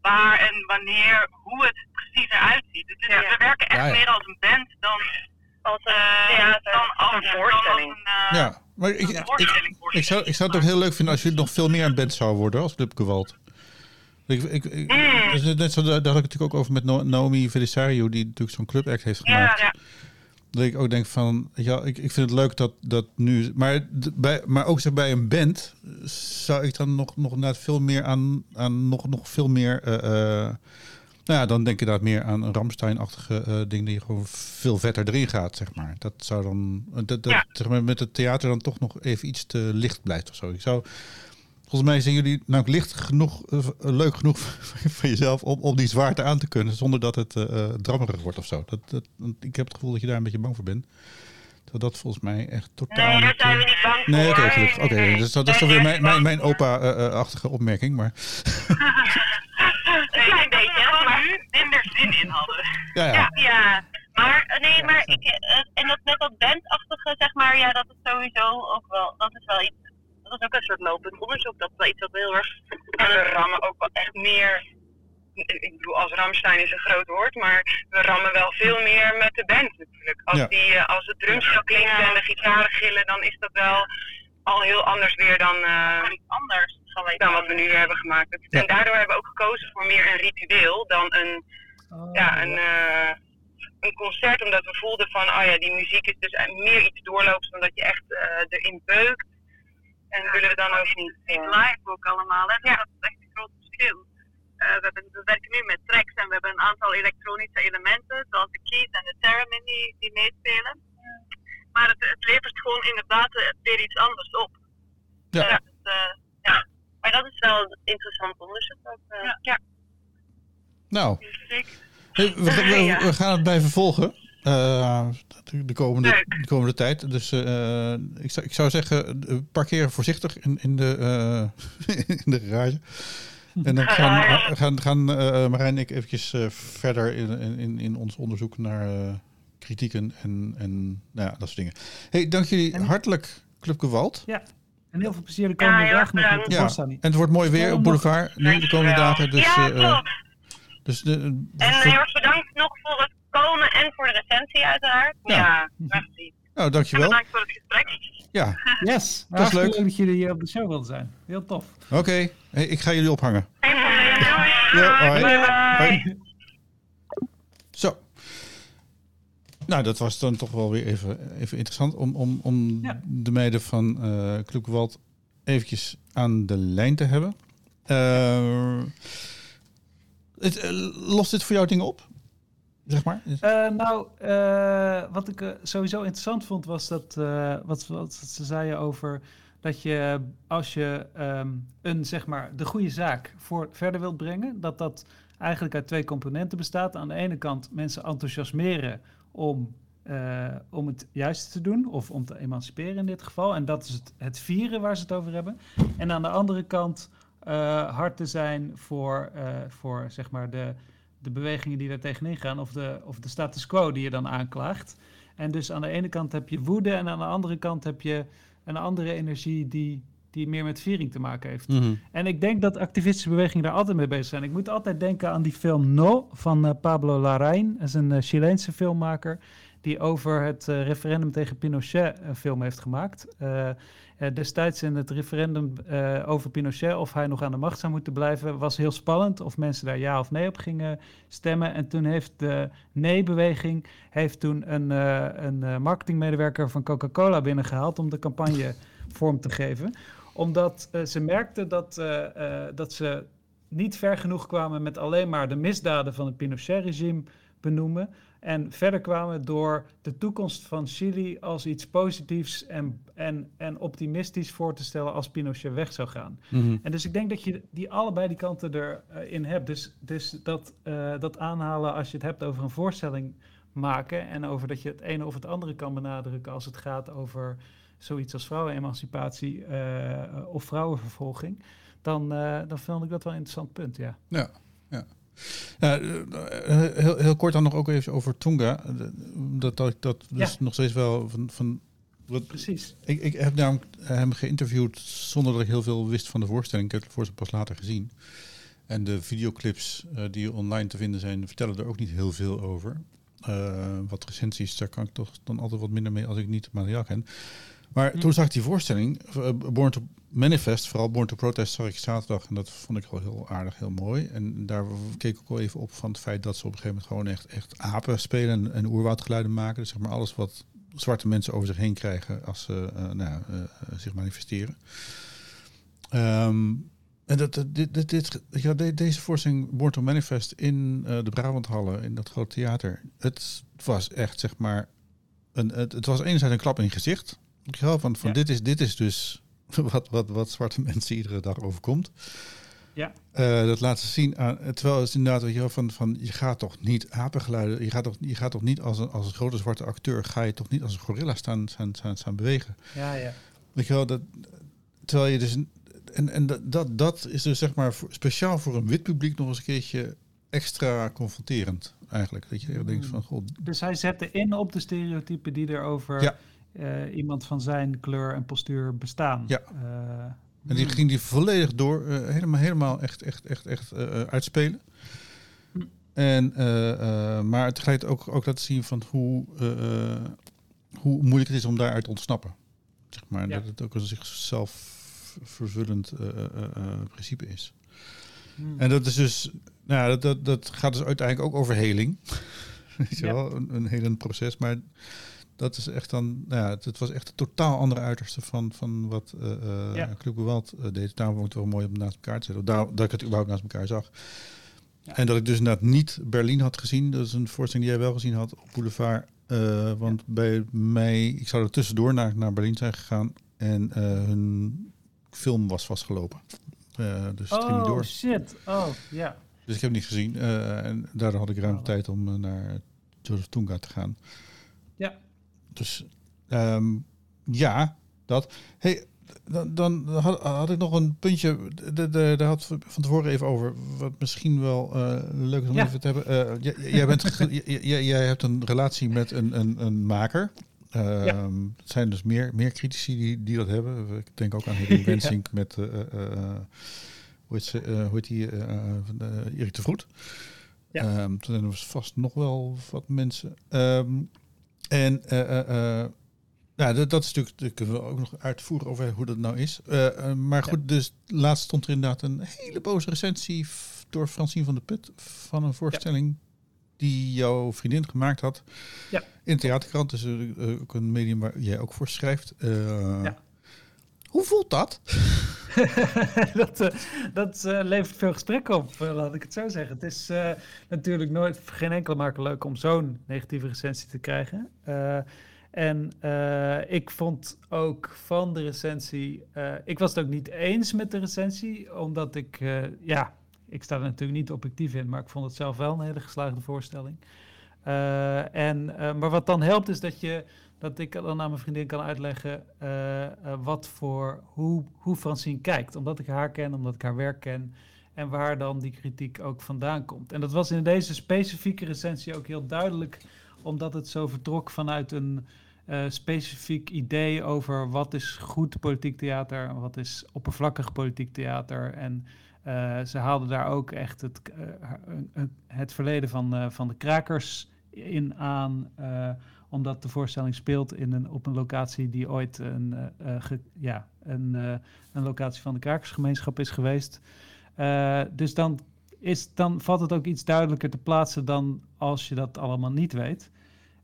waar en wanneer, hoe het precies eruit ziet. Dus we werken echt Ja, ja. meer als een band dan als een, theater. dan als Een dan voorstelling. als een, eh, ja. Maar ik, ik, zou, ik zou het ook heel leuk vinden als jullie nog veel meer een band zou worden als Club Gewalt. Ik, ik, ik, Mm. dus net zo, daar had ik het natuurlijk ook over met Naomi Velisario, die natuurlijk zo'n clubact heeft Ja, gemaakt. ja. Dat ik ook denk van, ja, ik, ik vind het leuk dat dat nu, maar, bij, maar ook zeg, bij een band zou ik dan nog, nog inderdaad veel meer aan, aan nog, nog veel meer, eh, eh, nou ja, dan denk ik inderdaad meer aan een Ramstein-achtige eh, ding die gewoon veel vetter erin gaat, zeg maar. Dat zou dan, dat, dat Ja. zeg maar, met het theater dan toch nog even iets te licht blijft of zo. Ik zou, volgens mij zijn jullie nou licht genoeg, eh, leuk genoeg van jezelf om, om die zwaarte aan te kunnen zonder dat het eh, eh, drammerig wordt of zo. Dat, dat, want ik heb het gevoel dat je daar een beetje bang voor bent. Terwijl dat volgens mij echt totaal Nee, daar zijn we eh, niet bang voor. Nee, oké. Oké, dus dat, dat is toch weer mijn, mijn, mijn opa-achtige opmerking. Maar Een klein beetje, maar nu minder zin in hadden. ja, ja. Ja, ja. Maar eh, nee, maar ik, eh, en dat met dat bandachtige, zeg maar, ja, dat is sowieso ook wel, dat is wel iets, dat is ook een soort lopend onderzoek. Dat is wel iets wat we heel erg En we rammen ook wel echt meer. Ik bedoel, als Ramstein is een groot woord, maar we rammen wel veel meer met de band natuurlijk. Als, Ja. die, eh, als het drumstel klinkt Ja. en de gitaren gillen, dan is dat wel al heel anders weer dan, eh, iets anders. Dan wat we nu hebben gemaakt. Ja. En daardoor hebben we ook gekozen voor meer een ritueel dan een, ja, een, eh, een concert. Omdat we voelden van, oh ja, die muziek is dus meer iets doorloops dan dat je echt erin beukt. En willen we dan ook niet. Het eh, live ook allemaal, hè? Ja. Dat is echt een groot verschil. Eh, we, hebben, we werken nu met tracks en we hebben een aantal elektronische elementen, zoals de keys en de theremin die, meespelen. Maar het, het levert gewoon inderdaad weer iets anders op. Ja. Eh, dus, ja. Maar dat is wel een interessant onderzoek. Ook, ja. ja, Nou, zeker. hey, we, we, we gaan het blijven volgen. Eh, de, komende, de komende tijd. Dus eh, ik, zou, ik zou zeggen, eh, parkeer voorzichtig in, in, de, eh, in de garage. En dan gaan, gaan, gaan eh, Marijn en ik eventjes verder in, in, in ons onderzoek naar eh, kritieken en, en nou ja, dat soort dingen. Hey, dank jullie En- hartelijk, Club Gewalt. Ja. En heel veel plezier de komende Ja, dagen nog Ja, en het wordt mooi weer op Boulevard nu de komende dagen. Dus, ja, eh, dus de, En heel erg bedankt nog voor het komen en voor de recensie uiteraard. Ja, ja merci. Nou, dankjewel. En bedankt voor het gesprek. Ja. Yes. Dat is leuk. dat jullie hier op de show wilden zijn. Heel tof. Oké. Hey, ik ga jullie ophangen. Geen probleem. Ja, hoi. Hoi. Zo. Nou, dat was dan toch wel weer even, even interessant om, om, om de meiden van uh, Kloekwald eventjes aan de lijn te hebben. Uh, het, uh, lost dit voor jou dingen op? Zeg maar? nou, wat ik sowieso interessant vond was dat wat, wat ze zeiden over dat je als je um, een zeg maar de goede zaak voor verder wilt brengen, dat dat eigenlijk uit twee componenten bestaat. Aan de ene kant mensen enthousiasmeren om, om het juiste te doen, of om te emanciperen in dit geval. En dat is het, het vieren waar ze het over hebben. En aan de andere kant uh, hard te zijn voor, voor zeg maar de, de bewegingen die daar tegenin gaan, of de, of de status quo die je dan aanklaagt. En dus aan de ene kant heb je woede en aan de andere kant heb je een andere energie die die meer met viering te maken heeft. Mhm. En ik denk dat activistische bewegingen daar altijd mee bezig zijn. Ik moet altijd denken aan die film No van uh, Pablo Larraín. Dat is een uh, Chileense filmmaker die over het uh, referendum tegen Pinochet een film heeft gemaakt. Destijds in het referendum over Pinochet, of hij nog aan de macht zou moeten blijven, was heel spannend of mensen daar ja of nee op gingen stemmen. En toen heeft de nee-beweging heeft toen een, een marketingmedewerker van Coca-Cola binnengehaald om de campagne vorm te geven omdat ze merkten dat, dat ze niet ver genoeg kwamen met alleen maar de misdaden van het Pinochet-regime benoemen. En verder kwamen door de toekomst van Chili als iets positiefs en, en, en optimistisch voor te stellen als Pinochet weg zou gaan. Mm En dus ik denk dat je die allebei die kanten erin hebt. Dus, dus dat, dat aanhalen als je het hebt over een voorstelling maken en over dat je het ene of het andere kan benadrukken als het gaat over zoiets als vrouwenemancipatie uh, of vrouwenvervolging, dan, uh, dan vind ik dat wel een interessant punt, ja. Ja, ja. Ja, heel, heel kort dan nog ook even over Tunga. Dat, dat, dat dus nog steeds wel van. van wat, Precies. Ik, ik heb namelijk hem geïnterviewd zonder dat ik heel veel wist van de voorstelling. Ik heb het voor ze pas later gezien. En de videoclips uh, die online te vinden zijn, vertellen er ook niet heel veel over. Uh, wat recensies, daar kan ik toch dan altijd wat minder mee als ik niet het materiaal ken. Maar hm. toen zag ik die voorstelling, uh, Born to Manifest, vooral Born to Protest, zag ik zaterdag. En dat vond ik wel heel aardig, heel mooi. En daar keek ik ook wel even op van het feit dat ze op een gegeven moment gewoon echt, echt apen spelen en, en oerwoudgeluiden maken. Dus zeg maar alles wat zwarte mensen over zich heen krijgen als ze uh, nou, uh, zich manifesteren. Um, en dat, dit, dit, dit, ja, deze voorstelling Born to Manifest in de Brabanthallen, in dat grote theater. Het was echt, zeg maar, een, het, het was enerzijds een klap in je gezicht. Van, van dit, is, dit is dus wat, wat, wat zwarte mensen iedere dag overkomt. Ja. Uh, dat laten ze zien aan. Terwijl het inderdaad weet je, van, van je gaat toch niet apengeluiden. Je gaat toch, je gaat toch niet als een, als een grote zwarte acteur. Ga je toch niet als een gorilla staan, staan, staan, staan bewegen. Ja, ja. Weet je wel, dat, terwijl je dus. En, en dat, dat, dat is dus zeg maar voor, speciaal voor een wit publiek nog eens een keertje extra confronterend eigenlijk. Dat je denkt van, god. Dus hij zette in op de stereotypen die er over ja. Uh, iemand van zijn kleur en postuur bestaan. Ja. Uh, en die ging die volledig door, uh, helemaal, helemaal echt, echt, echt, echt uitspelen. Hm. En, maar tegelijk ook, ook laten zien van hoe, hoe moeilijk het is om daaruit te ontsnappen. Zeg maar, ja. dat het ook een zichzelf vervullend principe is. Hm. En dat is dus, nou, dat, dat, dat gaat dus uiteindelijk ook over heling. Weet je ja. wel, een, een helend proces. Maar dat is echt dan, nou ja, het, was echt een totaal andere uiterste van, van wat uh, ja. Club Gewalt uh, deed. Daarom vond ik het wel mooi om naast elkaar te zetten. Daar, dat ik het überhaupt naast elkaar zag. Ja. En dat ik dus inderdaad niet Berlin had gezien. Dat is een voorstelling die jij wel gezien had op Boulevard. Uh, want bij mij, ik zou er tussendoor naar, naar Berlin zijn gegaan. En hun film was vastgelopen. dus oh, ging door. shit. Oh, ja. Dus ik heb het niet gezien. en daardoor had ik ruim oh. tijd om naar Joseph Tunga te gaan. Ja. Dus um, ja, dat. Hey, dan, dan had, had, ik nog een puntje. Daar had van tevoren even over. Wat misschien wel uh, leuk is om ja. even te hebben. Uh, jij, jij, bent, jij, hebt een relatie met een, een, een maker. Uh, ja. Ehm, het zijn dus meer, meer critici die, die dat hebben. Ik denk ook aan Helene Wensink ja. met. hoe heet, ze, hoe heet die? Erik de Vroet. Ja. Um, toen was vast nog wel wat mensen. Um, en ja, dat, dat is natuurlijk, daar kunnen we ook nog uitvoeren over hoe dat nou is. Maar goed, dus laatst stond er inderdaad een hele boze recensie door Francine van de Put van een voorstelling die jouw vriendin gemaakt had. Ja. In Theaterkrant, dus ook een medium waar jij ook voor schrijft. ja. Hoe voelt dat? dat uh, dat uh, levert veel gesprek op, laat ik het zo zeggen. Het is natuurlijk nooit geen enkele maker leuk om zo'n negatieve recensie te krijgen. En ik vond ook van de recensie. Ik was het ook niet eens met de recensie, omdat ik. Ja, ik sta er natuurlijk niet objectief in, maar ik vond het zelf wel een hele geslaagde voorstelling. en, maar wat dan helpt is dat, je, dat ik dan aan mijn vriendin kan uitleggen wat voor, hoe, hoe Francine kijkt. Omdat ik haar ken, omdat ik haar werk ken en waar dan die kritiek ook vandaan komt. En dat was in deze specifieke recensie ook heel duidelijk omdat het zo vertrok vanuit een uh, specifiek idee over wat is goed politiek theater, wat is oppervlakkig politiek theater. En ze haalden daar ook echt het, het verleden van, van de krakers in aan, omdat de voorstelling speelt in een, op een locatie die ooit een, ge, ja, een, een locatie van de krakersgemeenschap is geweest. dus dan, is, dan valt het ook iets duidelijker te plaatsen dan als je dat allemaal niet weet.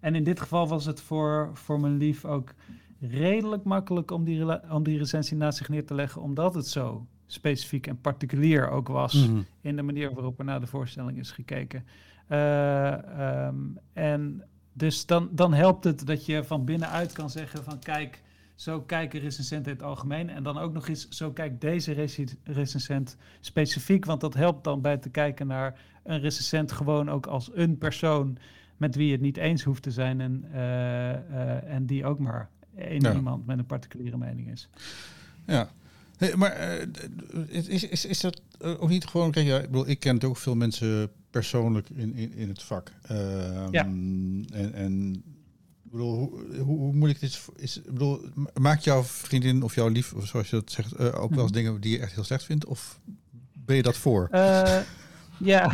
En in dit geval was het voor, voor mijn lief ook redelijk makkelijk om die, om die recensie naast zich neer te leggen, omdat het zo specifiek en particulier ook was mhm. in de manier waarop er naar de voorstelling is gekeken. Uh, um, en dus dan, dan helpt het dat je van binnenuit kan zeggen van kijk, zo kijken recensenten in het algemeen. En dan ook nog eens, zo kijkt deze recensent specifiek. Want dat helpt dan bij te kijken naar een recensent gewoon ook als een persoon met wie je het niet eens hoeft te zijn en, uh, uh, en die ook maar één ja. iemand met een particuliere mening is. Ja, hey, maar uh, is, is, is dat ook niet gewoon, kijk, ja, ik, bedoel, ik ken ook veel mensen persoonlijk in, in, in het vak. Ehm, ja. En, en bedoel, hoe, hoe, hoe moeilijk het is, is bedoel, maakt jouw vriendin of jouw lief, of zoals je dat zegt, ook wel eens mhm. dingen die je echt heel slecht vindt? Of ben je dat voor? Ja,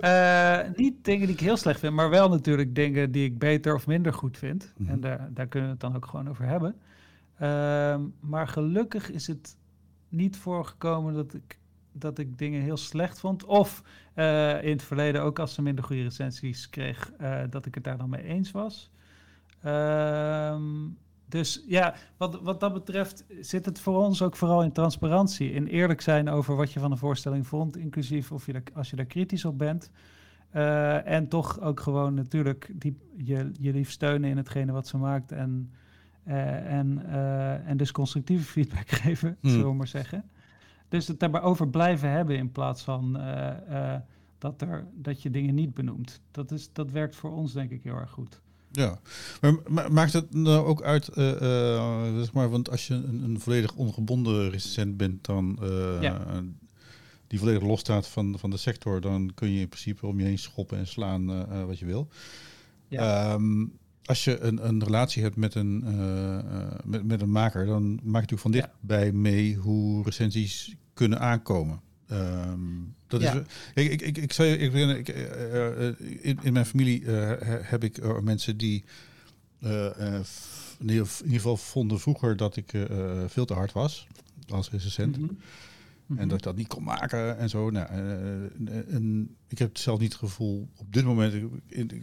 uh, niet dingen die ik heel slecht vind, maar wel natuurlijk dingen die ik beter of minder goed vind. Mm -hmm. En daar, daar kunnen we het dan ook gewoon over hebben. Uh, maar gelukkig is het niet voorgekomen dat ik, dat ik dingen heel slecht vond. Of uh, in het verleden ook als ze minder goede recensies kreeg, uh, dat ik het daar dan mee eens was. Ehm, dus ja, wat, wat dat betreft zit het voor ons ook vooral in transparantie. In eerlijk zijn over wat je van de voorstelling vond, inclusief of je als je daar kritisch op bent. Uh, en toch ook gewoon natuurlijk die, je, je lief steunen in hetgene wat ze maakt. En, uh, en, uh, en dus constructieve feedback geven, mm. zullen we maar zeggen. Dus het over blijven hebben in plaats van dat, er, dat je dingen niet benoemt. Dat, is, dat werkt voor ons denk ik heel erg goed. Ja, maar maakt het nou ook uit, uh, uh, zeg maar, want als je een, een volledig ongebonden recensent bent, dan uh, ja. die volledig losstaat van, van de sector, dan kun je in principe om je heen schoppen en slaan wat je wil. Ja. Um, als je een, een relatie hebt met een, met, met een maker, dan maak je natuurlijk van dichtbij mee hoe recensies kunnen aankomen. Um, dat ja. is, ik, ik, ik, zou ik, ik, uh, in, in, mijn familie uh, heb ik mensen die in ieder geval vonden vroeger dat ik veel te hard was als recensent. Mm -hmm. En mhm. dat ik dat niet kon maken en zo. Nou, en ik heb het zelf niet het gevoel op dit moment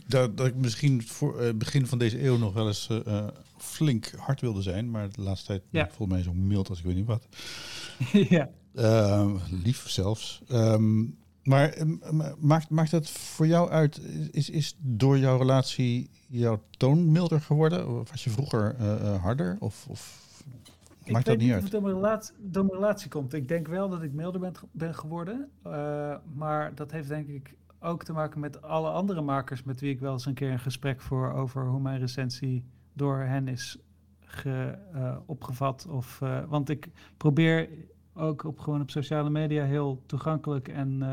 dat, dat ik misschien voor het begin van deze eeuw nog wel eens flink hard wilde zijn. Maar de laatste tijd ja. volgens mij zo mild als ik weet niet wat. ja. Uh, lief zelfs. Um, maar maakt, maakt het voor jou uit, is, is door jouw relatie jouw toon milder geworden? Of was je vroeger uh, harder? Of, of maakt dat niet uit? Ik weet niet of het door mijn, relatie, door mijn relatie komt. Ik denk wel dat ik milder ben, ben geworden. Uh, maar dat heeft denk ik ook te maken met alle andere makers met wie ik wel eens een keer een gesprek voor over hoe mijn recensie door hen is ge, uh, opgevat. Of, want ik probeer ook op, gewoon op sociale media heel toegankelijk en,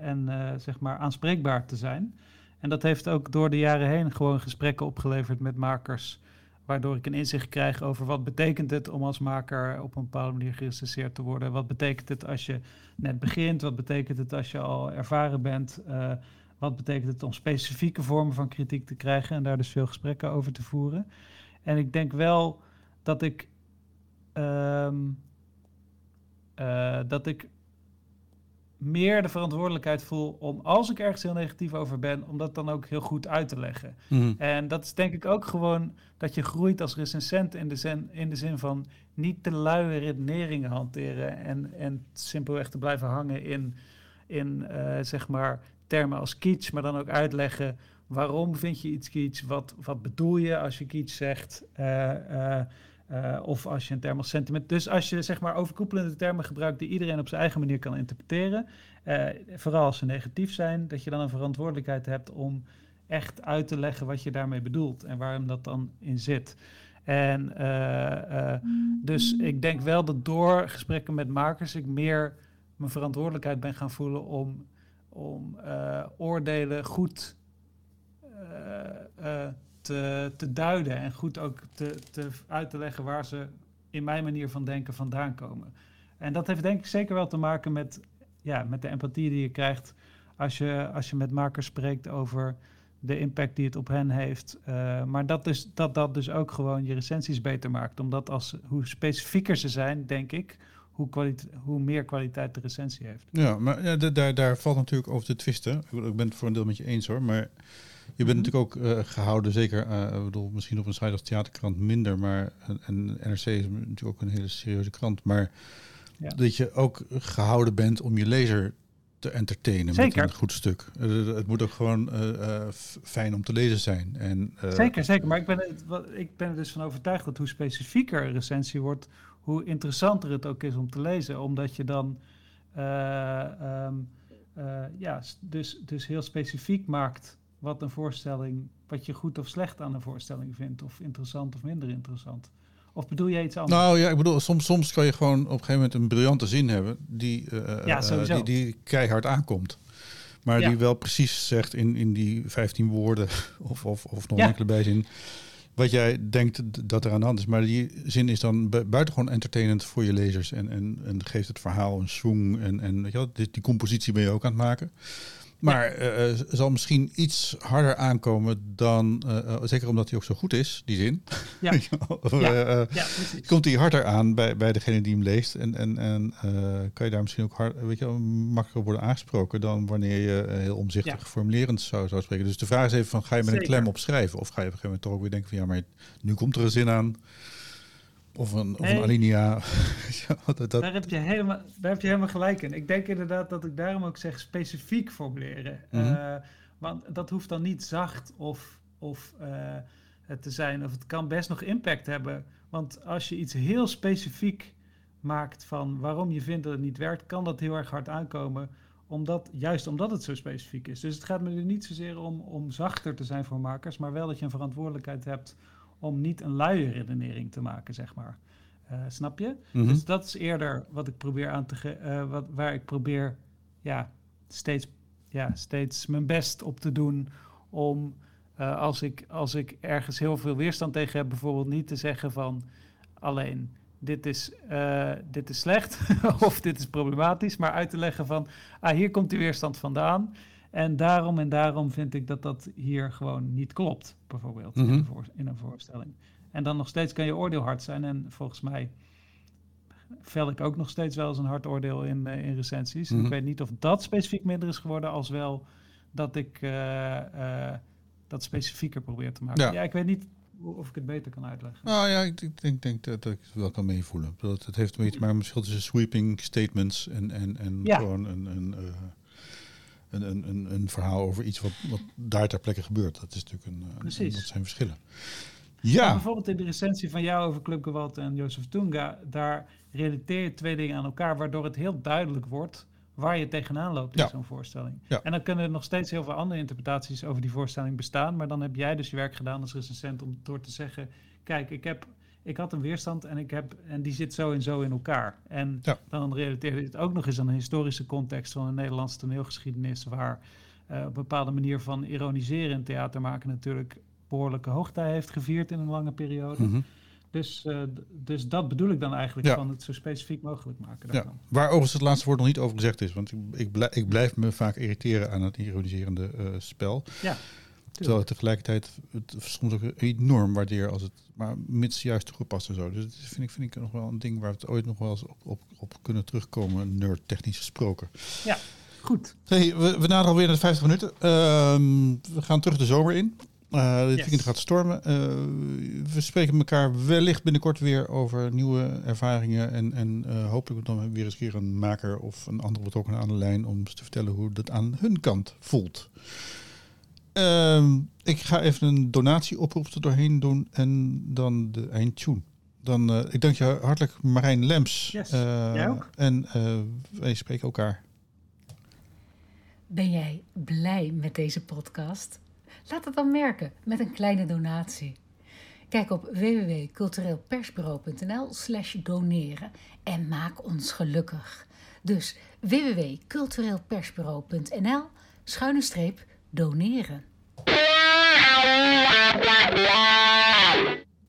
en zeg maar aanspreekbaar te zijn. En dat heeft ook door de jaren heen gewoon gesprekken opgeleverd met makers waardoor ik een inzicht krijg over wat betekent het om als maker op een bepaalde manier gerecenseerd te worden. Wat betekent het als je net begint? Wat betekent het als je al ervaren bent? Uh, wat betekent het om specifieke vormen van kritiek te krijgen en daar dus veel gesprekken over te voeren? En ik denk wel dat ik, um, uh, dat ik meer de verantwoordelijkheid voel om, als ik ergens heel negatief over ben, om dat dan ook heel goed uit te leggen. Mhm. En dat is denk ik ook gewoon dat je groeit als recensent in de zin, in de zin van niet te luie redeneringen hanteren en, en simpelweg te blijven hangen in, in uh, zeg maar termen als kitsch, maar dan ook uitleggen waarom vind je iets kitsch, wat, wat bedoel je als je kitsch zegt. Uh, uh, of als je een term als sentiment. Dus als je zeg maar overkoepelende termen gebruikt die iedereen op zijn eigen manier kan interpreteren. Uh, vooral als ze negatief zijn, dat je dan een verantwoordelijkheid hebt om echt uit te leggen wat je daarmee bedoelt en waarom dat dan in zit. En uh, dus ik denk wel dat door gesprekken met makers ik meer mijn verantwoordelijkheid ben gaan voelen om, om oordelen goed te, te duiden en goed ook te, te uit te leggen waar ze in mijn manier van denken vandaan komen. En dat heeft denk ik zeker wel te maken met, ja, met de empathie die je krijgt als je, als je met makers spreekt over de impact die het op hen heeft. Uh, maar dat, dus, dat dat dus ook gewoon je recensies beter maakt. Omdat als, hoe specifieker ze zijn, denk ik, hoe, hoe meer kwaliteit de recensie heeft. Ja, maar ja, daar, daar valt natuurlijk over te twisten. Ik ben het voor een deel met je eens hoor. Maar je bent natuurlijk ook uh, gehouden, zeker, uh, bedoel, misschien op een site als theaterkrant minder, maar en NRC is natuurlijk ook een hele serieuze krant, maar ja. dat je ook gehouden bent om je lezer te entertainen zeker. met een goed stuk. Uh, het moet ook gewoon fijn om te lezen zijn. En, zeker, zeker. Maar ik ben, het, ik ben er dus van overtuigd dat hoe specifieker een recensie wordt, hoe interessanter het ook is om te lezen. Omdat je dan um, ja, dus, dus heel specifiek maakt wat een voorstelling, wat je goed of slecht aan een voorstelling vindt, of interessant of minder interessant. Of bedoel je iets anders? Nou ja, ik bedoel, soms, soms kan je gewoon op een gegeven moment een briljante zin hebben die, uh, ja, uh, die, die keihard aankomt. Maar ja. die wel precies zegt in, in die 15 woorden of, of, of nog ja. enkele bijzin wat jij denkt dat er aan de hand is. Maar die zin is dan buitengewoon entertainend voor je lezers en, en, en geeft het verhaal een swing en, en weet je wel, die, die compositie ben je ook aan het maken. Maar ja. uh, zal misschien iets harder aankomen dan, uh, zeker omdat hij ook zo goed is, die zin. Ja. ja. ja komt hij harder aan bij, bij degene die hem leest. En, en, en kan je daar misschien ook hard, weet je, makkelijker worden aangesproken dan wanneer je heel omzichtig formulerend zou, zou spreken. Dus de vraag is even van, ga je met zeker. een klem opschrijven? Of ga je op een gegeven moment toch ook weer denken van, ja, maar nu komt er een zin aan. Of een, of een alinea. dat, dat... Daar, heb je helemaal, daar heb je helemaal gelijk in. Ik denk inderdaad dat ik daarom ook zeg specifiek formuleren. Mm -hmm. uh, want dat hoeft dan niet zacht of, of uh, het te zijn. Of het kan best nog impact hebben. Want als je iets heel specifiek maakt van waarom je vindt dat het niet werkt, kan dat heel erg hard aankomen. Omdat, juist omdat het zo specifiek is. Dus het gaat me er niet zozeer om om zachter te zijn voor makers, maar wel dat je een verantwoordelijkheid hebt om niet een luie redenering te maken, zeg maar. Uh, snap je? Mm -hmm. Dus dat is eerder wat ik probeer aan te ge uh, wat, waar ik probeer ja, steeds, ja, steeds mijn best op te doen om uh, als, ik, als ik ergens heel veel weerstand tegen heb, bijvoorbeeld niet te zeggen van alleen dit is, dit is slecht of dit is problematisch, maar uit te leggen van ah, hier komt die weerstand vandaan. En daarom en daarom vind ik dat dat hier gewoon niet klopt, bijvoorbeeld, mm -hmm. in, een voor, in, een voorstelling. En dan nog steeds kan je oordeel hard zijn. En volgens mij vel ik ook nog steeds wel eens een hard oordeel in, uh, in recensies. Mhm. Mm -hmm. Ik weet niet of dat specifiek minder is geworden, als wel dat ik uh, uh, dat specifieker probeer te maken. Ja. ja, ik weet niet of ik het beter kan uitleggen. Nou ja, ik denk, denk, denk dat, dat, ik het wel kan meevoelen. Dat, het heeft een beetje maar een verschil tussen sweeping statements en, en, en ja. gewoon een... een een, een, een, een, verhaal over iets wat, wat daar ter plekke gebeurt. Dat is natuurlijk een, Precies. Een, dat zijn verschillen. Ja. Maar bijvoorbeeld in de recensie van jou over Club Gewalt en Jozef Tunga, daar relateer je twee dingen aan elkaar, waardoor het heel duidelijk wordt waar je tegenaan loopt in ja. zo'n voorstelling. Ja. En dan kunnen er nog steeds heel veel andere interpretaties over die voorstelling bestaan, maar dan heb jij dus je werk gedaan als recensent om door te zeggen, kijk, ik heb ik had een weerstand en, ik heb, en die zit zo en zo in elkaar. En ja. dan relateerde het ook nog eens aan een historische context van een Nederlandse toneelgeschiedenis, waar uh, een bepaalde manier van ironiseren in theater maken natuurlijk behoorlijke hoogtij heeft gevierd in een lange periode. Mhm. Dus, uh, dus dat bedoel ik dan eigenlijk, van het zo specifiek mogelijk maken. Ja. Waar overigens het laatste woord nog niet over gezegd is. Want ik, ik, blijf, ik blijf me vaak irriteren aan het ironiserende uh, spel. Ja. Terwijl ik tegelijkertijd het soms ook enorm waardeer als het, maar mits juist toegepast en zo. Dus dat vind ik, vind ik nog wel een ding waar we het ooit nog wel eens op, op, op kunnen terugkomen, nerd-technisch gesproken. Ja, goed. Hey, we, we naderen alweer naar de 50 minuten. Uh, we gaan terug de zomer in. Uh, dit weekend gaat stormen. Uh, we spreken elkaar wellicht binnenkort weer over nieuwe ervaringen. En, en uh, hopelijk dan weer eens een keer een maker of een andere betrokkenen aan de lijn om te vertellen hoe dat aan hun kant voelt. Ehm, ik ga even een donatieoproep er doorheen doen en dan de eindtune. Dan, uh, ik dank je hartelijk Marijn Lems. Yes. Jij ook. En wij spreken elkaar. Ben jij blij met deze podcast? Laat het dan merken met een kleine donatie. Kijk op www.cultureelpersbureau.nl slash doneren en maak ons gelukkig. Dus www.cultureelpersbureau.nl schuine streep doneren.